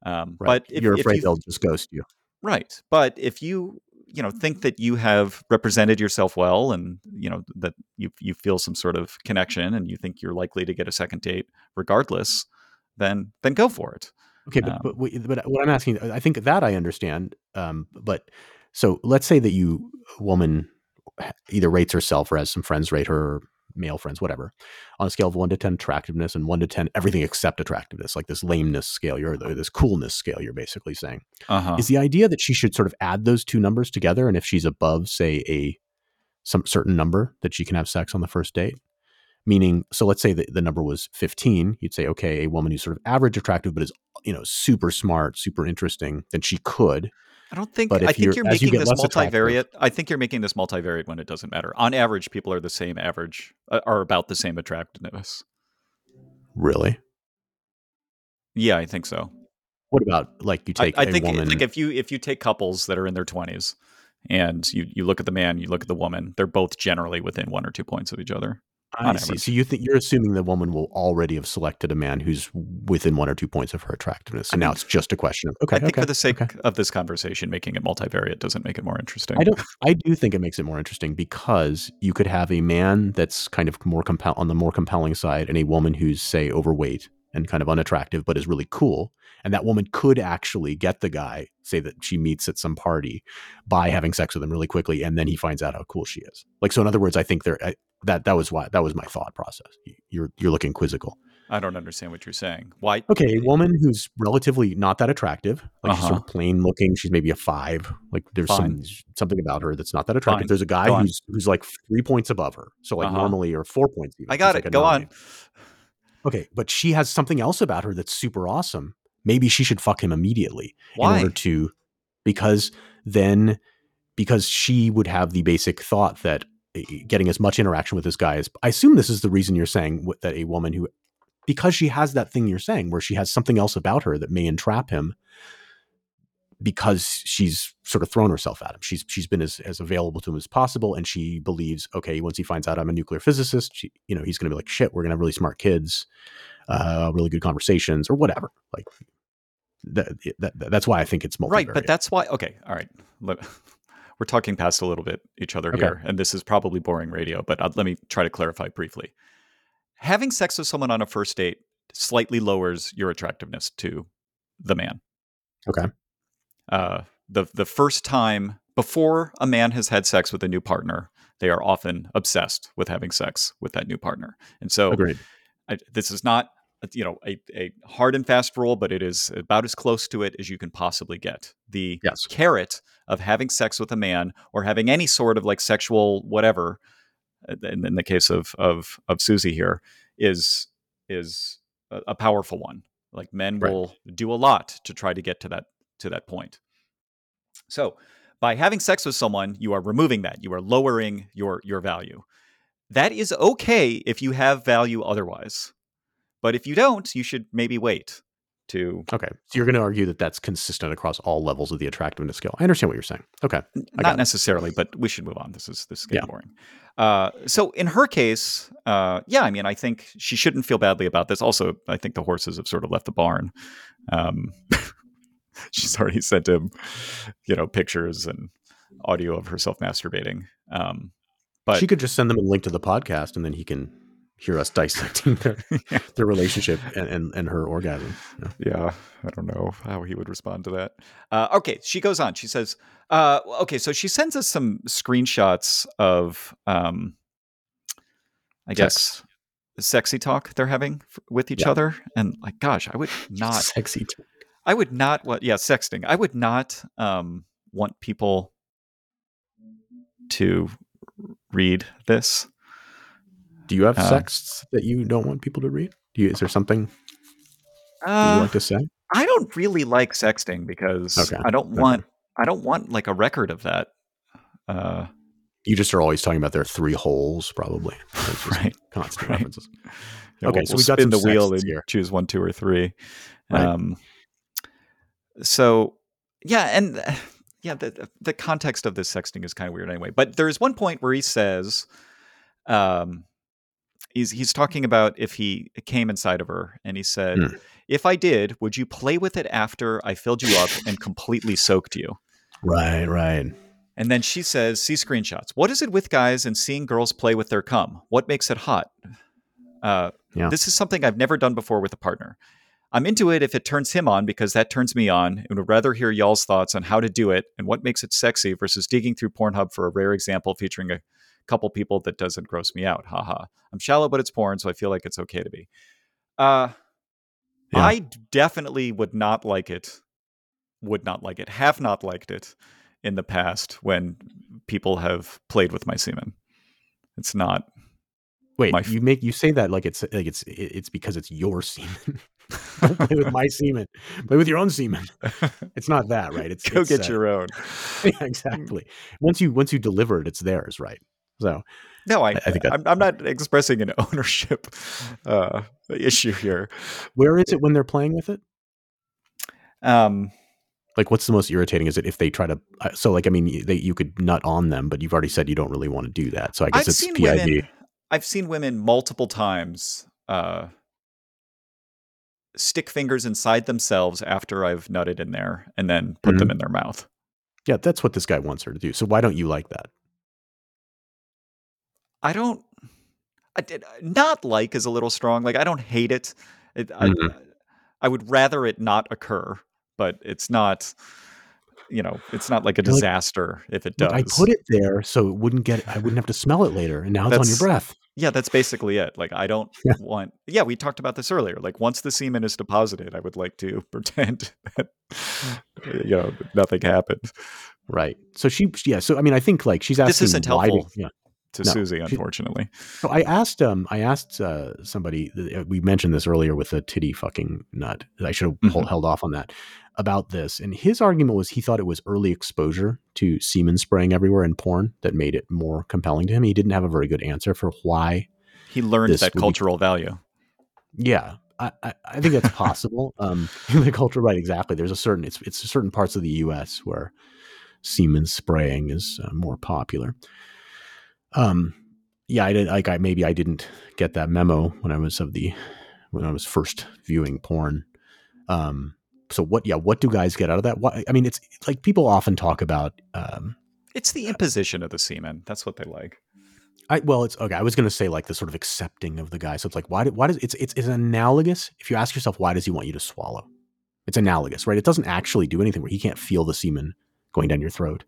Um, right. But if, you're afraid if they'll just ghost you, right? But if you you know think that you have represented yourself well, and you know that you you feel some sort of connection, and you think you're likely to get a second date regardless, then then go for it. Okay, but, um, but, but what I'm asking, I think that I understand. Um, but so let's say that you woman either rates herself or has some friends rate her, male friends, whatever, on a scale of one to ten attractiveness and one to ten everything except attractiveness, like this lameness scale, you're this coolness scale. You're basically saying uh-huh. is the idea that she should sort of add those two numbers together, and if she's above, say, a some certain number, that she can have sex on the first date meaning so let's say that the number was 15 you'd say okay a woman who's sort of average attractive but is you know super smart super interesting then she could i don't think i think you're, you're making you this multivariate i think you're making this multivariate when it doesn't matter. On average people are the same average uh, are about the same attractiveness. Really? Yeah i think so. What about like you take I, I think woman... like if you if you take couples that are in their 20s and you you look at the man you look at the woman they're both generally within one or two points of each other I see. So you think you're assuming the woman will already have selected a man who's within one or two points of her attractiveness, and I now it's just a question of okay. I think okay, for the sake okay. of this conversation, making it multivariate doesn't make it more interesting. I don't. I do think it makes it more interesting because you could have a man that's kind of more compel on the more compelling side, and a woman who's say overweight and kind of unattractive, but is really cool. And that woman could actually get the guy, say that she meets at some party, by having sex with him really quickly, and then he finds out how cool she is. Like so, in other words, I think there eh, that that was why that was my thought process. You're you're looking quizzical. I don't understand what you're saying. Why? Okay, a woman who's relatively not that attractive, like uh-huh. she's sort of uh-huh. plain looking. She's maybe a five. Like there's Fine. some something about her that's not that attractive. Fine. There's a guy who's who's like three points above her, so like uh-huh. normally or four points. Even. I got it. Like Go nine. on. Okay, but she has something else about her that's super awesome. Maybe she should fuck him immediately Why? in order to, because then, because she would have the basic thought that getting as much interaction with this guy as I assume this is the reason you're saying that a woman who because she has that thing you're saying where she has something else about her that may entrap him because she's sort of thrown herself at him. She's she's been as, as available to him as possible, and she believes, okay, once he finds out I'm a nuclear physicist, she, you know, he's going to be like, shit, we're going to have really smart kids, uh, really good conversations, or whatever. Like that, that that's why I think it's multivariate. right. But that's why. Okay, all right we're talking past a little bit each other okay. here, and this is probably boring radio, but uh, let me try to clarify briefly. Having sex with someone on a first date slightly lowers your attractiveness to the man. Okay. Uh, the the first time before a man has had sex with a new partner, they are often obsessed with having sex with that new partner, and so I, this is not you know a, a hard and fast rule but it is about as close to it as you can possibly get. The yes. carrot of having sex with a man or having any sort of like sexual whatever uh, in, in the case of of of susie here is is a, a powerful one. Like men right. will do a lot to try to get to that to that point. So by having sex with someone you are removing that. You are lowering your your value. That is okay if you have value otherwise but if you don't, you should maybe wait to. Okay. So you're going to argue that that's consistent across all levels of the attractiveness scale. I understand what you're saying. Okay. Not necessarily, but we should move on. This is this is getting yeah. boring. Uh, so in her case, uh, yeah, I mean, I think she shouldn't feel badly about this. Also, I think the horses have sort of left the barn. Um, *laughs* she's already sent him, you know, pictures and audio of herself masturbating. Um, but she could just send them a link to the podcast, and then he can hear us dissecting their *laughs* yeah. their relationship and, and, and her orgasm. Yeah. yeah. I don't know how he would respond to that. Uh, okay, she goes on. She says, uh, "Okay, so she sends us some screenshots of, um, I guess, sexy talk they're having f- with each yeah. other, and like, gosh, I would *laughs* not sexy. Talk. I would not what? Yeah, sexting. I would not um, want people to read this." Do you have uh, texts that you don't want people to read? Do you, is there something uh, you like to say? I don't really like sexting because okay. I don't okay. want I don't want like a record of that. Uh, you just are always talking about there are three holes, probably. *laughs* right. Constant right. references. Yeah, okay, we'll, so we got spin the wheel and here. choose one, two, or three. Right. Um, so yeah, and *sighs* yeah, the the context of this sexting is kind of weird anyway. But there is one point where he says, um, he's he's talking about if he came inside of her and he said mm. if i did would you play with it after i filled you up and completely soaked you? Right right. And then she says see screenshots. What is it with guys and seeing girls play with their cum? What makes it hot? Uh, yeah. this is something i've never done before with a partner. I'm into it if it turns him on because that turns me on and would rather hear y'all's thoughts on how to do it and what makes it sexy versus digging through Pornhub for a rare example featuring a couple people that doesn't gross me out. Haha. I'm shallow, but it's porn, so I feel like it's okay to be. Uh, Yeah. I definitely would not like it. Would not like it. Have not liked it in the past when people have played with my semen. It's not. Wait, f- you make you say that like it's like it's it's because it's your semen. *laughs* Don't play with my semen. Play with your own semen. *laughs* It's not that, right? It's Go it's, get uh, your own. *laughs* yeah, exactly. Once you once you deliver it, it's theirs, right? So No, I, I think I'm, I'm not expressing an *laughs* ownership uh, issue here. where is it when they're playing with it? Um, Like, what's the most irritating? Is it if they try to? uh, So, like, I mean, they, you could nut on them, but you've already said you don't really want to do that. So, I guess I've it's PID. women. I've seen women multiple times uh, stick fingers inside themselves after I've nutted in there, and then put Mm-hmm. them in their mouth. Yeah, that's what this guy wants her to do. So, why don't you like that? I don't. I did not like is a little strong. Like I don't hate it. it I, Mhm. I would rather it not occur, but it's not. You know, it's not like a You're like, disaster if it does. I put it there so it wouldn't get. I wouldn't have to smell it later, and now it's on your breath. Yeah, that's basically it. Like I don't *laughs* Yeah. want Yeah, we talked about this earlier. Like once the semen is deposited, I would like to *laughs* pretend that you know nothing happened. Right. So she, yeah. So I mean, I think like she's asking. This isn't did- helpful. yeah. To No, Susie, unfortunately. So I asked, um, I asked uh, somebody. uh, We mentioned this earlier with the titty fucking nut. I should have Mhm. held off on that about this. And his argument was he thought it was early exposure to semen spraying everywhere in porn that made it more compelling to him. He didn't have a very good answer for why. He learned that would be- cultural value. Yeah, I, I, I think that's possible. *laughs* um, *laughs* the culture, right? Exactly. There's a certain it's it's certain parts of the U.S. where semen spraying is uh, more popular. Um, yeah, I did like I maybe I didn't get that memo when I was of the when I was first viewing porn. Um, so what? Yeah, what do guys get out of that? What I mean, it's like people often talk about. Um, It's the imposition of the semen. That's what they like. I well, it's okay. I was going to say like the sort of accepting of the guy. So it's like why? Do, why does it's it's it's analogous? If you ask yourself why does he want you to swallow? It's analogous, right? It doesn't actually do anything where he can't feel the semen going down your throat.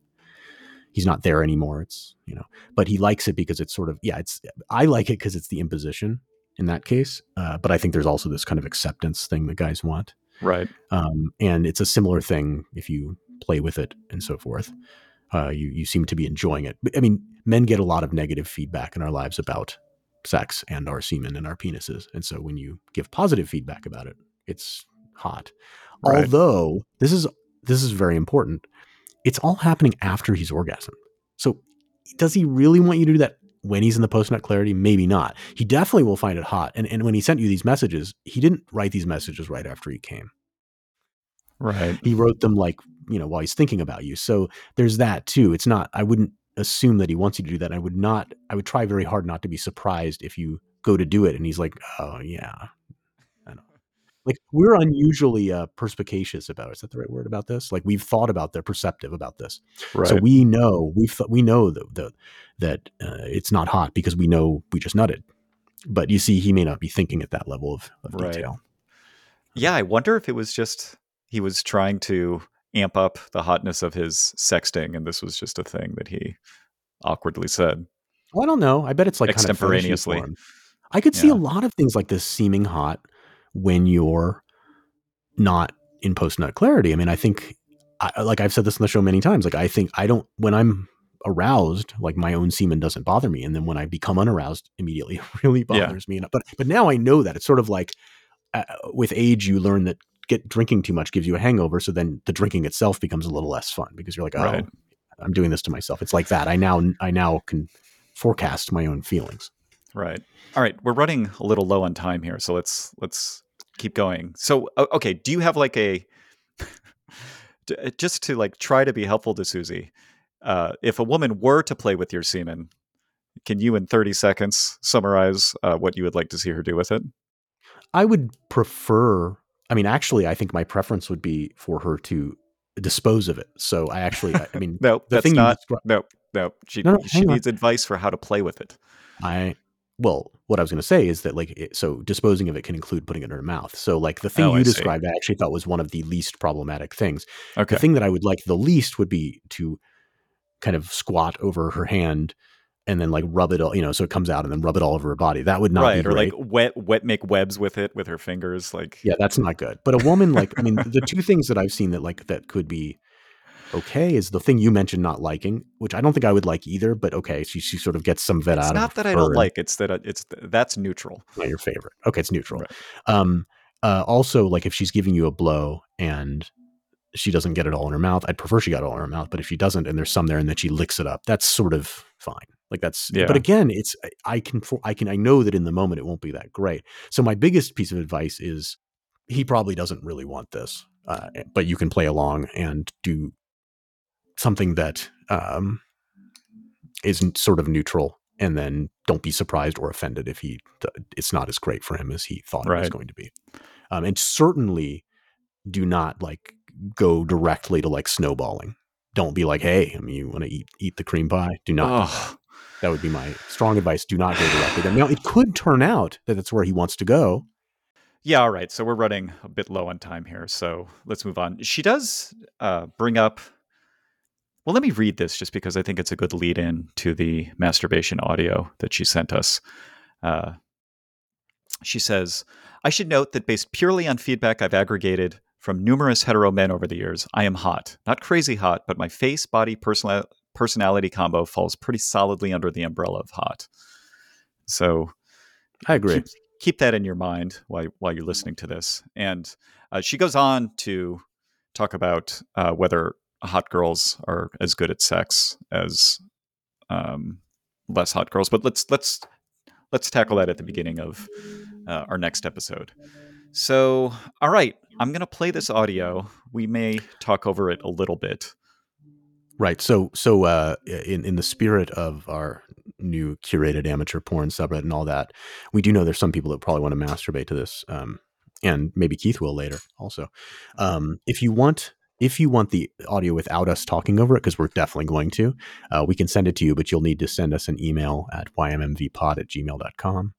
He's not there anymore. It's you know, but he likes it because it's sort of yeah. It's I like it because it's the imposition in that case. Uh, but I think there's also this kind of acceptance thing that guys want. Right. Um, and it's a similar thing if you play with it and so forth. Uh, you you seem to be enjoying it. I mean, men get a lot of negative feedback in our lives about sex and our semen and our penises, and so when you give positive feedback about it, it's hot. Right. Although this is this is very important. It's all happening after he's orgasmed. So does he really want you to do that when he's in the post nut clarity? Maybe not. He definitely will find it hot. And and when he sent you these messages, he didn't write these messages right after he came Right. he wrote them like you know while he's thinking about you so there's that too it's not i wouldn't assume that he wants you to do that i would not i would try very hard not to be surprised if you go to do it and he's like oh yeah. Like we're unusually uh perspicacious about it. is that the right word about this like we've thought about they're perceptive about this Right. so we know we've th- we know the, the, that uh, it's not hot because we know we just nutted but you see he may not be thinking at that level of, of Right. detail yeah, I wonder if it was just he was trying to amp up the hotness of his sexting, and this was just a thing that he awkwardly said. Well, I don't know. I bet it's like kind of Extemporaneously. I could see Yeah. a lot of things like this seeming hot when you're not in post nut clarity. I mean, I think, I, like I've said this on the show many times. Like I think I don't when I'm aroused, like my own semen doesn't bother me, and then when I become unaroused, immediately *laughs* it really Yeah. bothers me. And- But but now I know that it's sort of like uh, with age you learn that get drinking too much gives you a hangover. So then the drinking itself becomes a little less fun because you're like, oh, Right. I'm doing this to myself. It's like that. I now I now can forecast my own feelings. Right. All right. We're running a little low on time here, so let's let's keep going. So, okay, do you have like a *laughs* just to like try to be helpful to Susie? Uh, if a woman were to play with your semen, can you in thirty seconds summarize uh, what you would like to see her do with it? I would prefer. I mean, actually, I think my preference would be for her to dispose of it. So I actually, I, mean, *laughs* No, the that's thing not. descri- No, no. She No, no, she on. needs advice for how to play with it. I well, what I was going to say is that like it, so disposing of it can include putting it in her mouth. So like the thing Oh, I you see. described, I actually thought was one of the least problematic things. Okay. The thing that I would like the least would be to kind of squat over her hand and then like rub it all, you know, so it comes out and then rub it all over her body. That would not right. be Or great. like wet, wet, make webs with it with her fingers. Like, yeah, that's not good. But a woman like I mean, the two things that I've seen that like that could be okay is the thing you mentioned not liking, which I don't think I would like either. But okay, she she sort of gets some vet it's out It's not of that I don't like. It's that I- it's that's neutral. not your favorite. Okay, it's neutral. Right. Um, uh, also, like if she's giving you a blow and she doesn't get it all in her mouth, I'd prefer she got it all in her mouth. But if she doesn't, and there's some there, and then she licks it up, that's sort of fine. Like that's. Yeah. But again, it's I- I can I can I know that in the moment it won't be that great. So my biggest piece of advice is he probably doesn't really want this, uh, but you can play along and do something that um, isn't sort of neutral and then don't be surprised or offended if he it's not as great for him as he thought it was going to be um, and certainly do not like go directly to like snowballing don't be like hey i mean you want to eat eat the cream pie do not do that. Oh, that would be my strong advice do not go directly there now it could turn out that that's where he wants to go yeah. All right. So we're running a bit low on time here. So let's move on. She does uh, bring up. Well, let me read this just because I think it's a good lead in to the masturbation audio that she sent us. Uh, she says, I should note that based purely on feedback I've aggregated from numerous hetero men over the years, I am hot. Not crazy hot, but my face body personal- personality combo falls pretty solidly under the umbrella of hot. So i agree keep, keep that in your mind while while you're listening to this. And uh, she goes on to talk about uh, whether hot girls are as good at sex as um, less hot girls. But let's let's let's tackle that at the beginning of uh, our next episode. So, all right, I'm going to play this audio. We may talk over it a little bit. Right. So so uh in in the spirit of our new curated amateur porn subreddit and all that, we do know there's some people that probably want to masturbate to this. Um and maybe Keith will later also. Um if you want if you want the audio without us talking over it, because we're definitely going to, uh, we can send it to you, but you'll need to send us an email at ymmvpod at gmail.com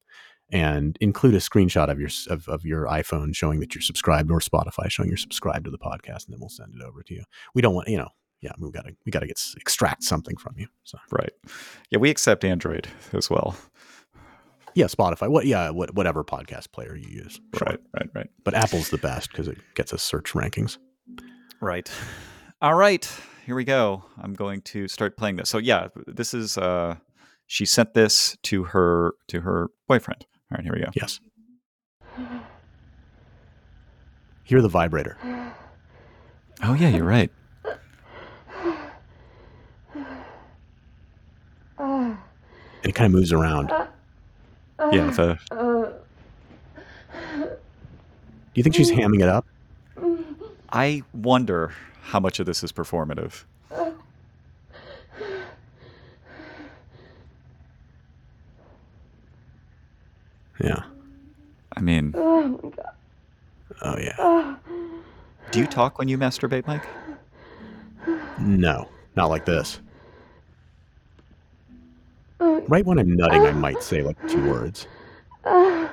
and include a screenshot of your of, of your iPhone showing that you're subscribed or Spotify showing you're subscribed to the podcast, and then we'll send it over to you. We don't want, you know, yeah, we got to we got to get extract something from you. So Right. Yeah, we accept Android as well. yeah, Spotify, what yeah, what, whatever podcast player you use, sure. Right, right, right. But Apple's the best because it gets us search rankings. Right. All right. Here we go. I'm going to start playing this. So yeah, this is uh she sent this to her to her boyfriend. All right, here we go. Yes. Hear the vibrator. Oh yeah, you're right. And it kind of moves around. Yeah, the you think she's hamming it up? I wonder how much of this is performative. Yeah. I mean, Oh my god. Oh yeah. do you talk when you masturbate, Mike? No, not like this. Oh, right when I'm nutting, I oh. might say like two words. Oh.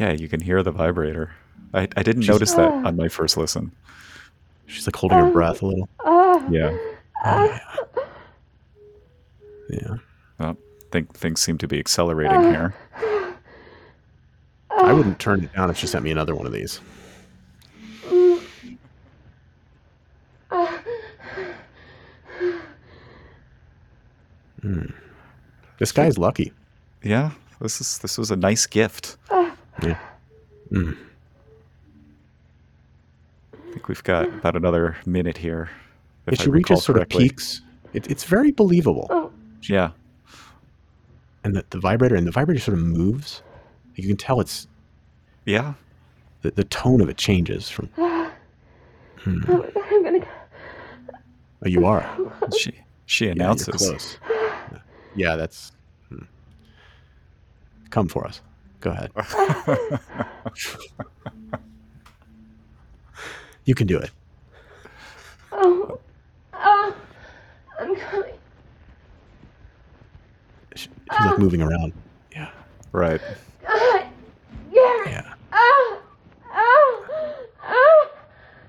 Yeah, you can hear the vibrator. I, I didn't She's- notice that on my first listen. She's like holding her breath a little. Yeah. Oh, yeah. Yeah. Well, think things seem to be accelerating here. I wouldn't turn it down if she sent me another one of these. Hmm. This guy's lucky. Yeah, this is this was a nice gift. Yeah. Mm. I think we've got about another minute here. If I she reaches sort of peaks, it, it's very believable. Yeah, And the, the vibrator and the vibrator sort of moves. You can tell it's yeah. the, the tone of it changes from. *gasps* Hmm. I'm gonna. Oh, you are. *laughs* She she Yeah, you're announces. close. Yeah, that's. hmm. Come for us. Go ahead. *laughs* you can do it. Oh, ah, I'm coming. He's like moving around. Yeah. Right. God. Gary. Yeah. Ah. Ah. Ah.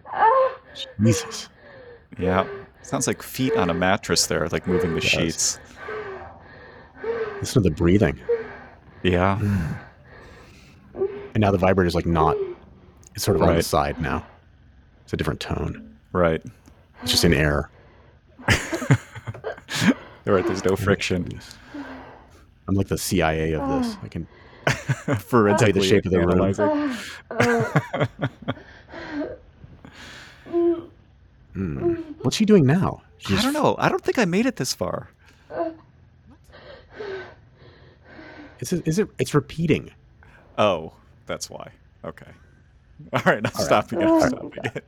Ah. Jesus. Yeah. Sounds like feet on a mattress there, like moving the does. sheets. Listen to the breathing. Yeah. And now the vibrator's like not. It's sort of on the side now. It's a different tone. Right. It's just in air. *laughs* Right. There's no friction. I'm like the CIA of this. I can *laughs* Forensically the shape of the room. Hmm. *laughs* What's she doing now? I don't know. I don't think I made it this far. Is it, is it? It's repeating. Oh, that's why. Okay. *laughs* All right. I'm right. stopping it. I'm oh. stopping it.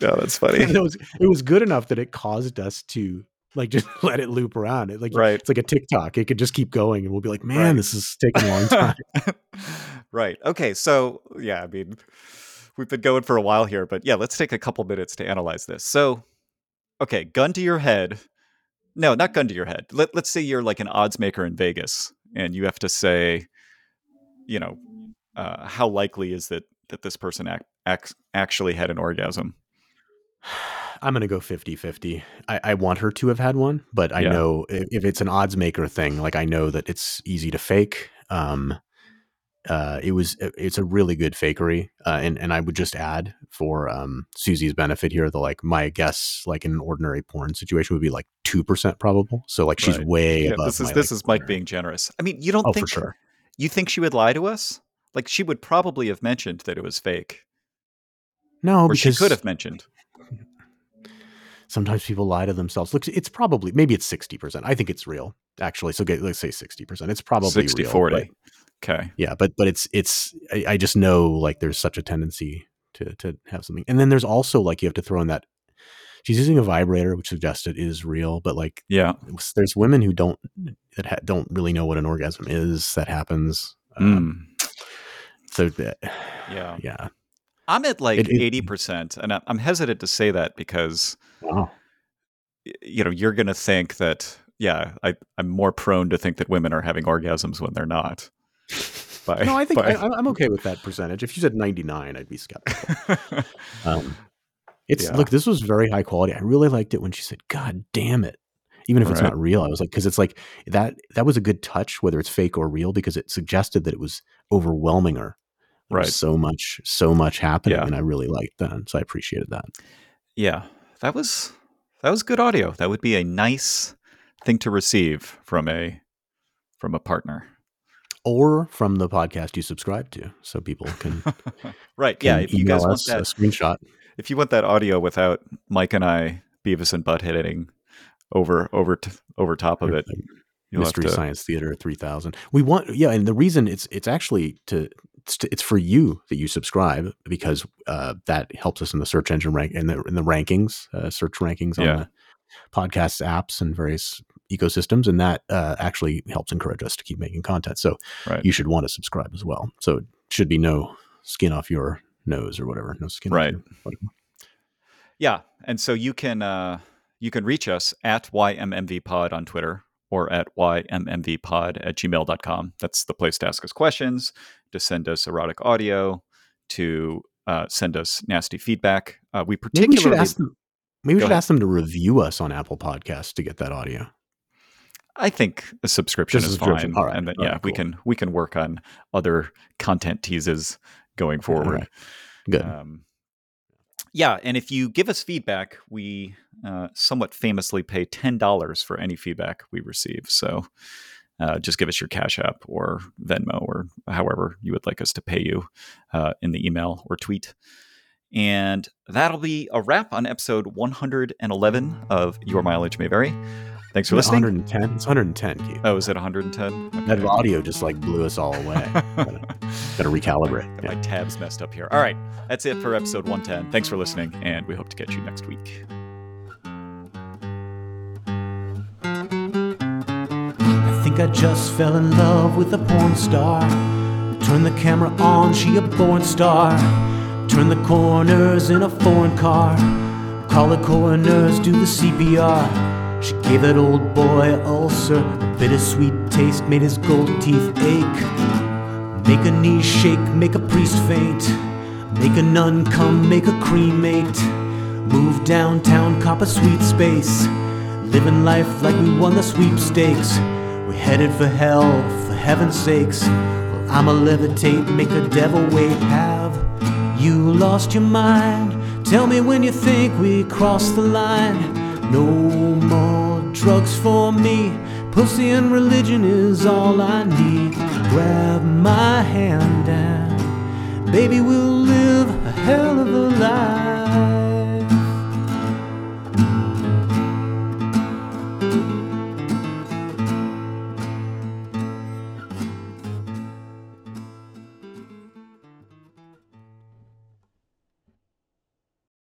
Yeah, *laughs* that's funny. it was it was good enough that it caused us to like *laughs* just let it loop around. It like Right. it's like a TikTok. It could just keep going, and we'll be like, man, Right. this is taking a long time. right. Okay. So, yeah, I mean, we've been going for a while here, but yeah, let's take a couple minutes to analyze this. So, okay, gun to your head. No, not gun to your head. Let, let's say you're like an odds maker in Vegas and you have to say, you know, uh, how likely is it that this person ac- ac- actually had an orgasm? I'm gonna go 50-50. I, I want her to have had one, but I Yeah. know if, if it's an odds maker thing, like I know that it's easy to fake. Um, uh, it was it's a really good fakery, uh, and and I would just add for um Susie's benefit here, the like my guess, like in an ordinary porn situation, would be like two percent probable. So like she's Right. way Yeah, above. this is my, this like, is Mike being generous. I mean, you don't Oh, think for sure. You think she would lie to us? Like she would probably have mentioned that it was fake, No, or she could have mentioned. sometimes people lie to themselves. Look, it's probably maybe it's sixty percent. I think it's real actually. So get, let's say sixty percent. It's probably 60 real, 40. but- Okay. yeah but but it's it's I, I just know like there's such a tendency to to have something and then there's also like you have to throw in that she's using a vibrator which suggests it is real but like Yeah. there's women who don't that ha- don't really know what an orgasm is that happens um, Mm. so that, Yeah. yeah I'm at like eighty percent, and I'm hesitant to say that because wow you know you're going to think that yeah, I, I'm more prone to think that women are having orgasms when they're not. By, no i think by- I, i'm okay with that percentage if you said 99 i'd be skeptical *laughs* um it's Yeah. look this was very high quality i really liked it when she said god damn it even if it's Right. not real i was like because it's like that that was a good touch whether it's fake or real because it suggested that it was overwhelming her There Right. so much so much happening Yeah. and i really liked that so i appreciated that yeah, that was that was good audio. That would be a nice thing to receive from a from a partner. or from the podcast you subscribe to so people can, *laughs* Right. can yeah. If you guys want that, a screenshot if you want that audio without Mike and I, Beavis and Butt hitting over over t- over top of it, you'll Mystery to- Science Theater 3000. We want, yeah, and the reason it's it's actually to it's, to, it's for you that you subscribe because uh, that helps us in the search engine rank in the in the rankings, uh, search rankings on Yeah. the podcast apps and various ecosystems, and that uh, actually helps encourage us to keep making content. So Right. you should want to subscribe as well. So it should be no skin off your nose or whatever, no skin. Right. Off your, whatever. Yeah, and so you can uh, you can reach us at YMMVPod on Twitter or at YMMVPod at gmail.com. That's the place to ask us questions, to send us erotic audio, to uh, send us nasty feedback. Uh, we Maybe we should particularly, ask them. Maybe we should ahead. ask them to review us on Apple Podcasts to get that audio. I think a subscription Just is subscription. fine, right. and then yeah, right, we cool. can we can work on other content teases going forward. right. Good. Um, yeah, and if you give us feedback, we uh, somewhat famously pay ten dollars for any feedback we receive. So uh, just give us your Cash App or Venmo or however you would like us to pay you uh, in the email or tweet. And that'll be a wrap on episode 111 of Your Mileage May Vary. Thanks for listening. 110. It's 110, Keith. Oh, is it 110? That audio just like blew us all away. *laughs* gotta, gotta recalibrate. Got Yeah. my tabs messed up here. All right, that's it for episode 110. Thanks for listening, and we hope to catch you next week. I think I just fell in love with a porn star. Turn the camera on, she a born star. Turn the corners in a foreign car. Call the coroners, do the CPR. She gave that old boy a ulcer, a bittersweet taste made his gold teeth ache. Make a knee shake, make a priest faint, make a nun come, make a cremate. Move downtown, cop a sweet space, living life like we won the sweepstakes. We're headed for hell, for heaven's sakes. Well, I'ma levitate, make the devil wait. Have you lost your mind? Tell me when you think we crossed the line. No more drugs for me. Pussy and religion is all I need. Grab my hand and baby, we'll live a hell of a life.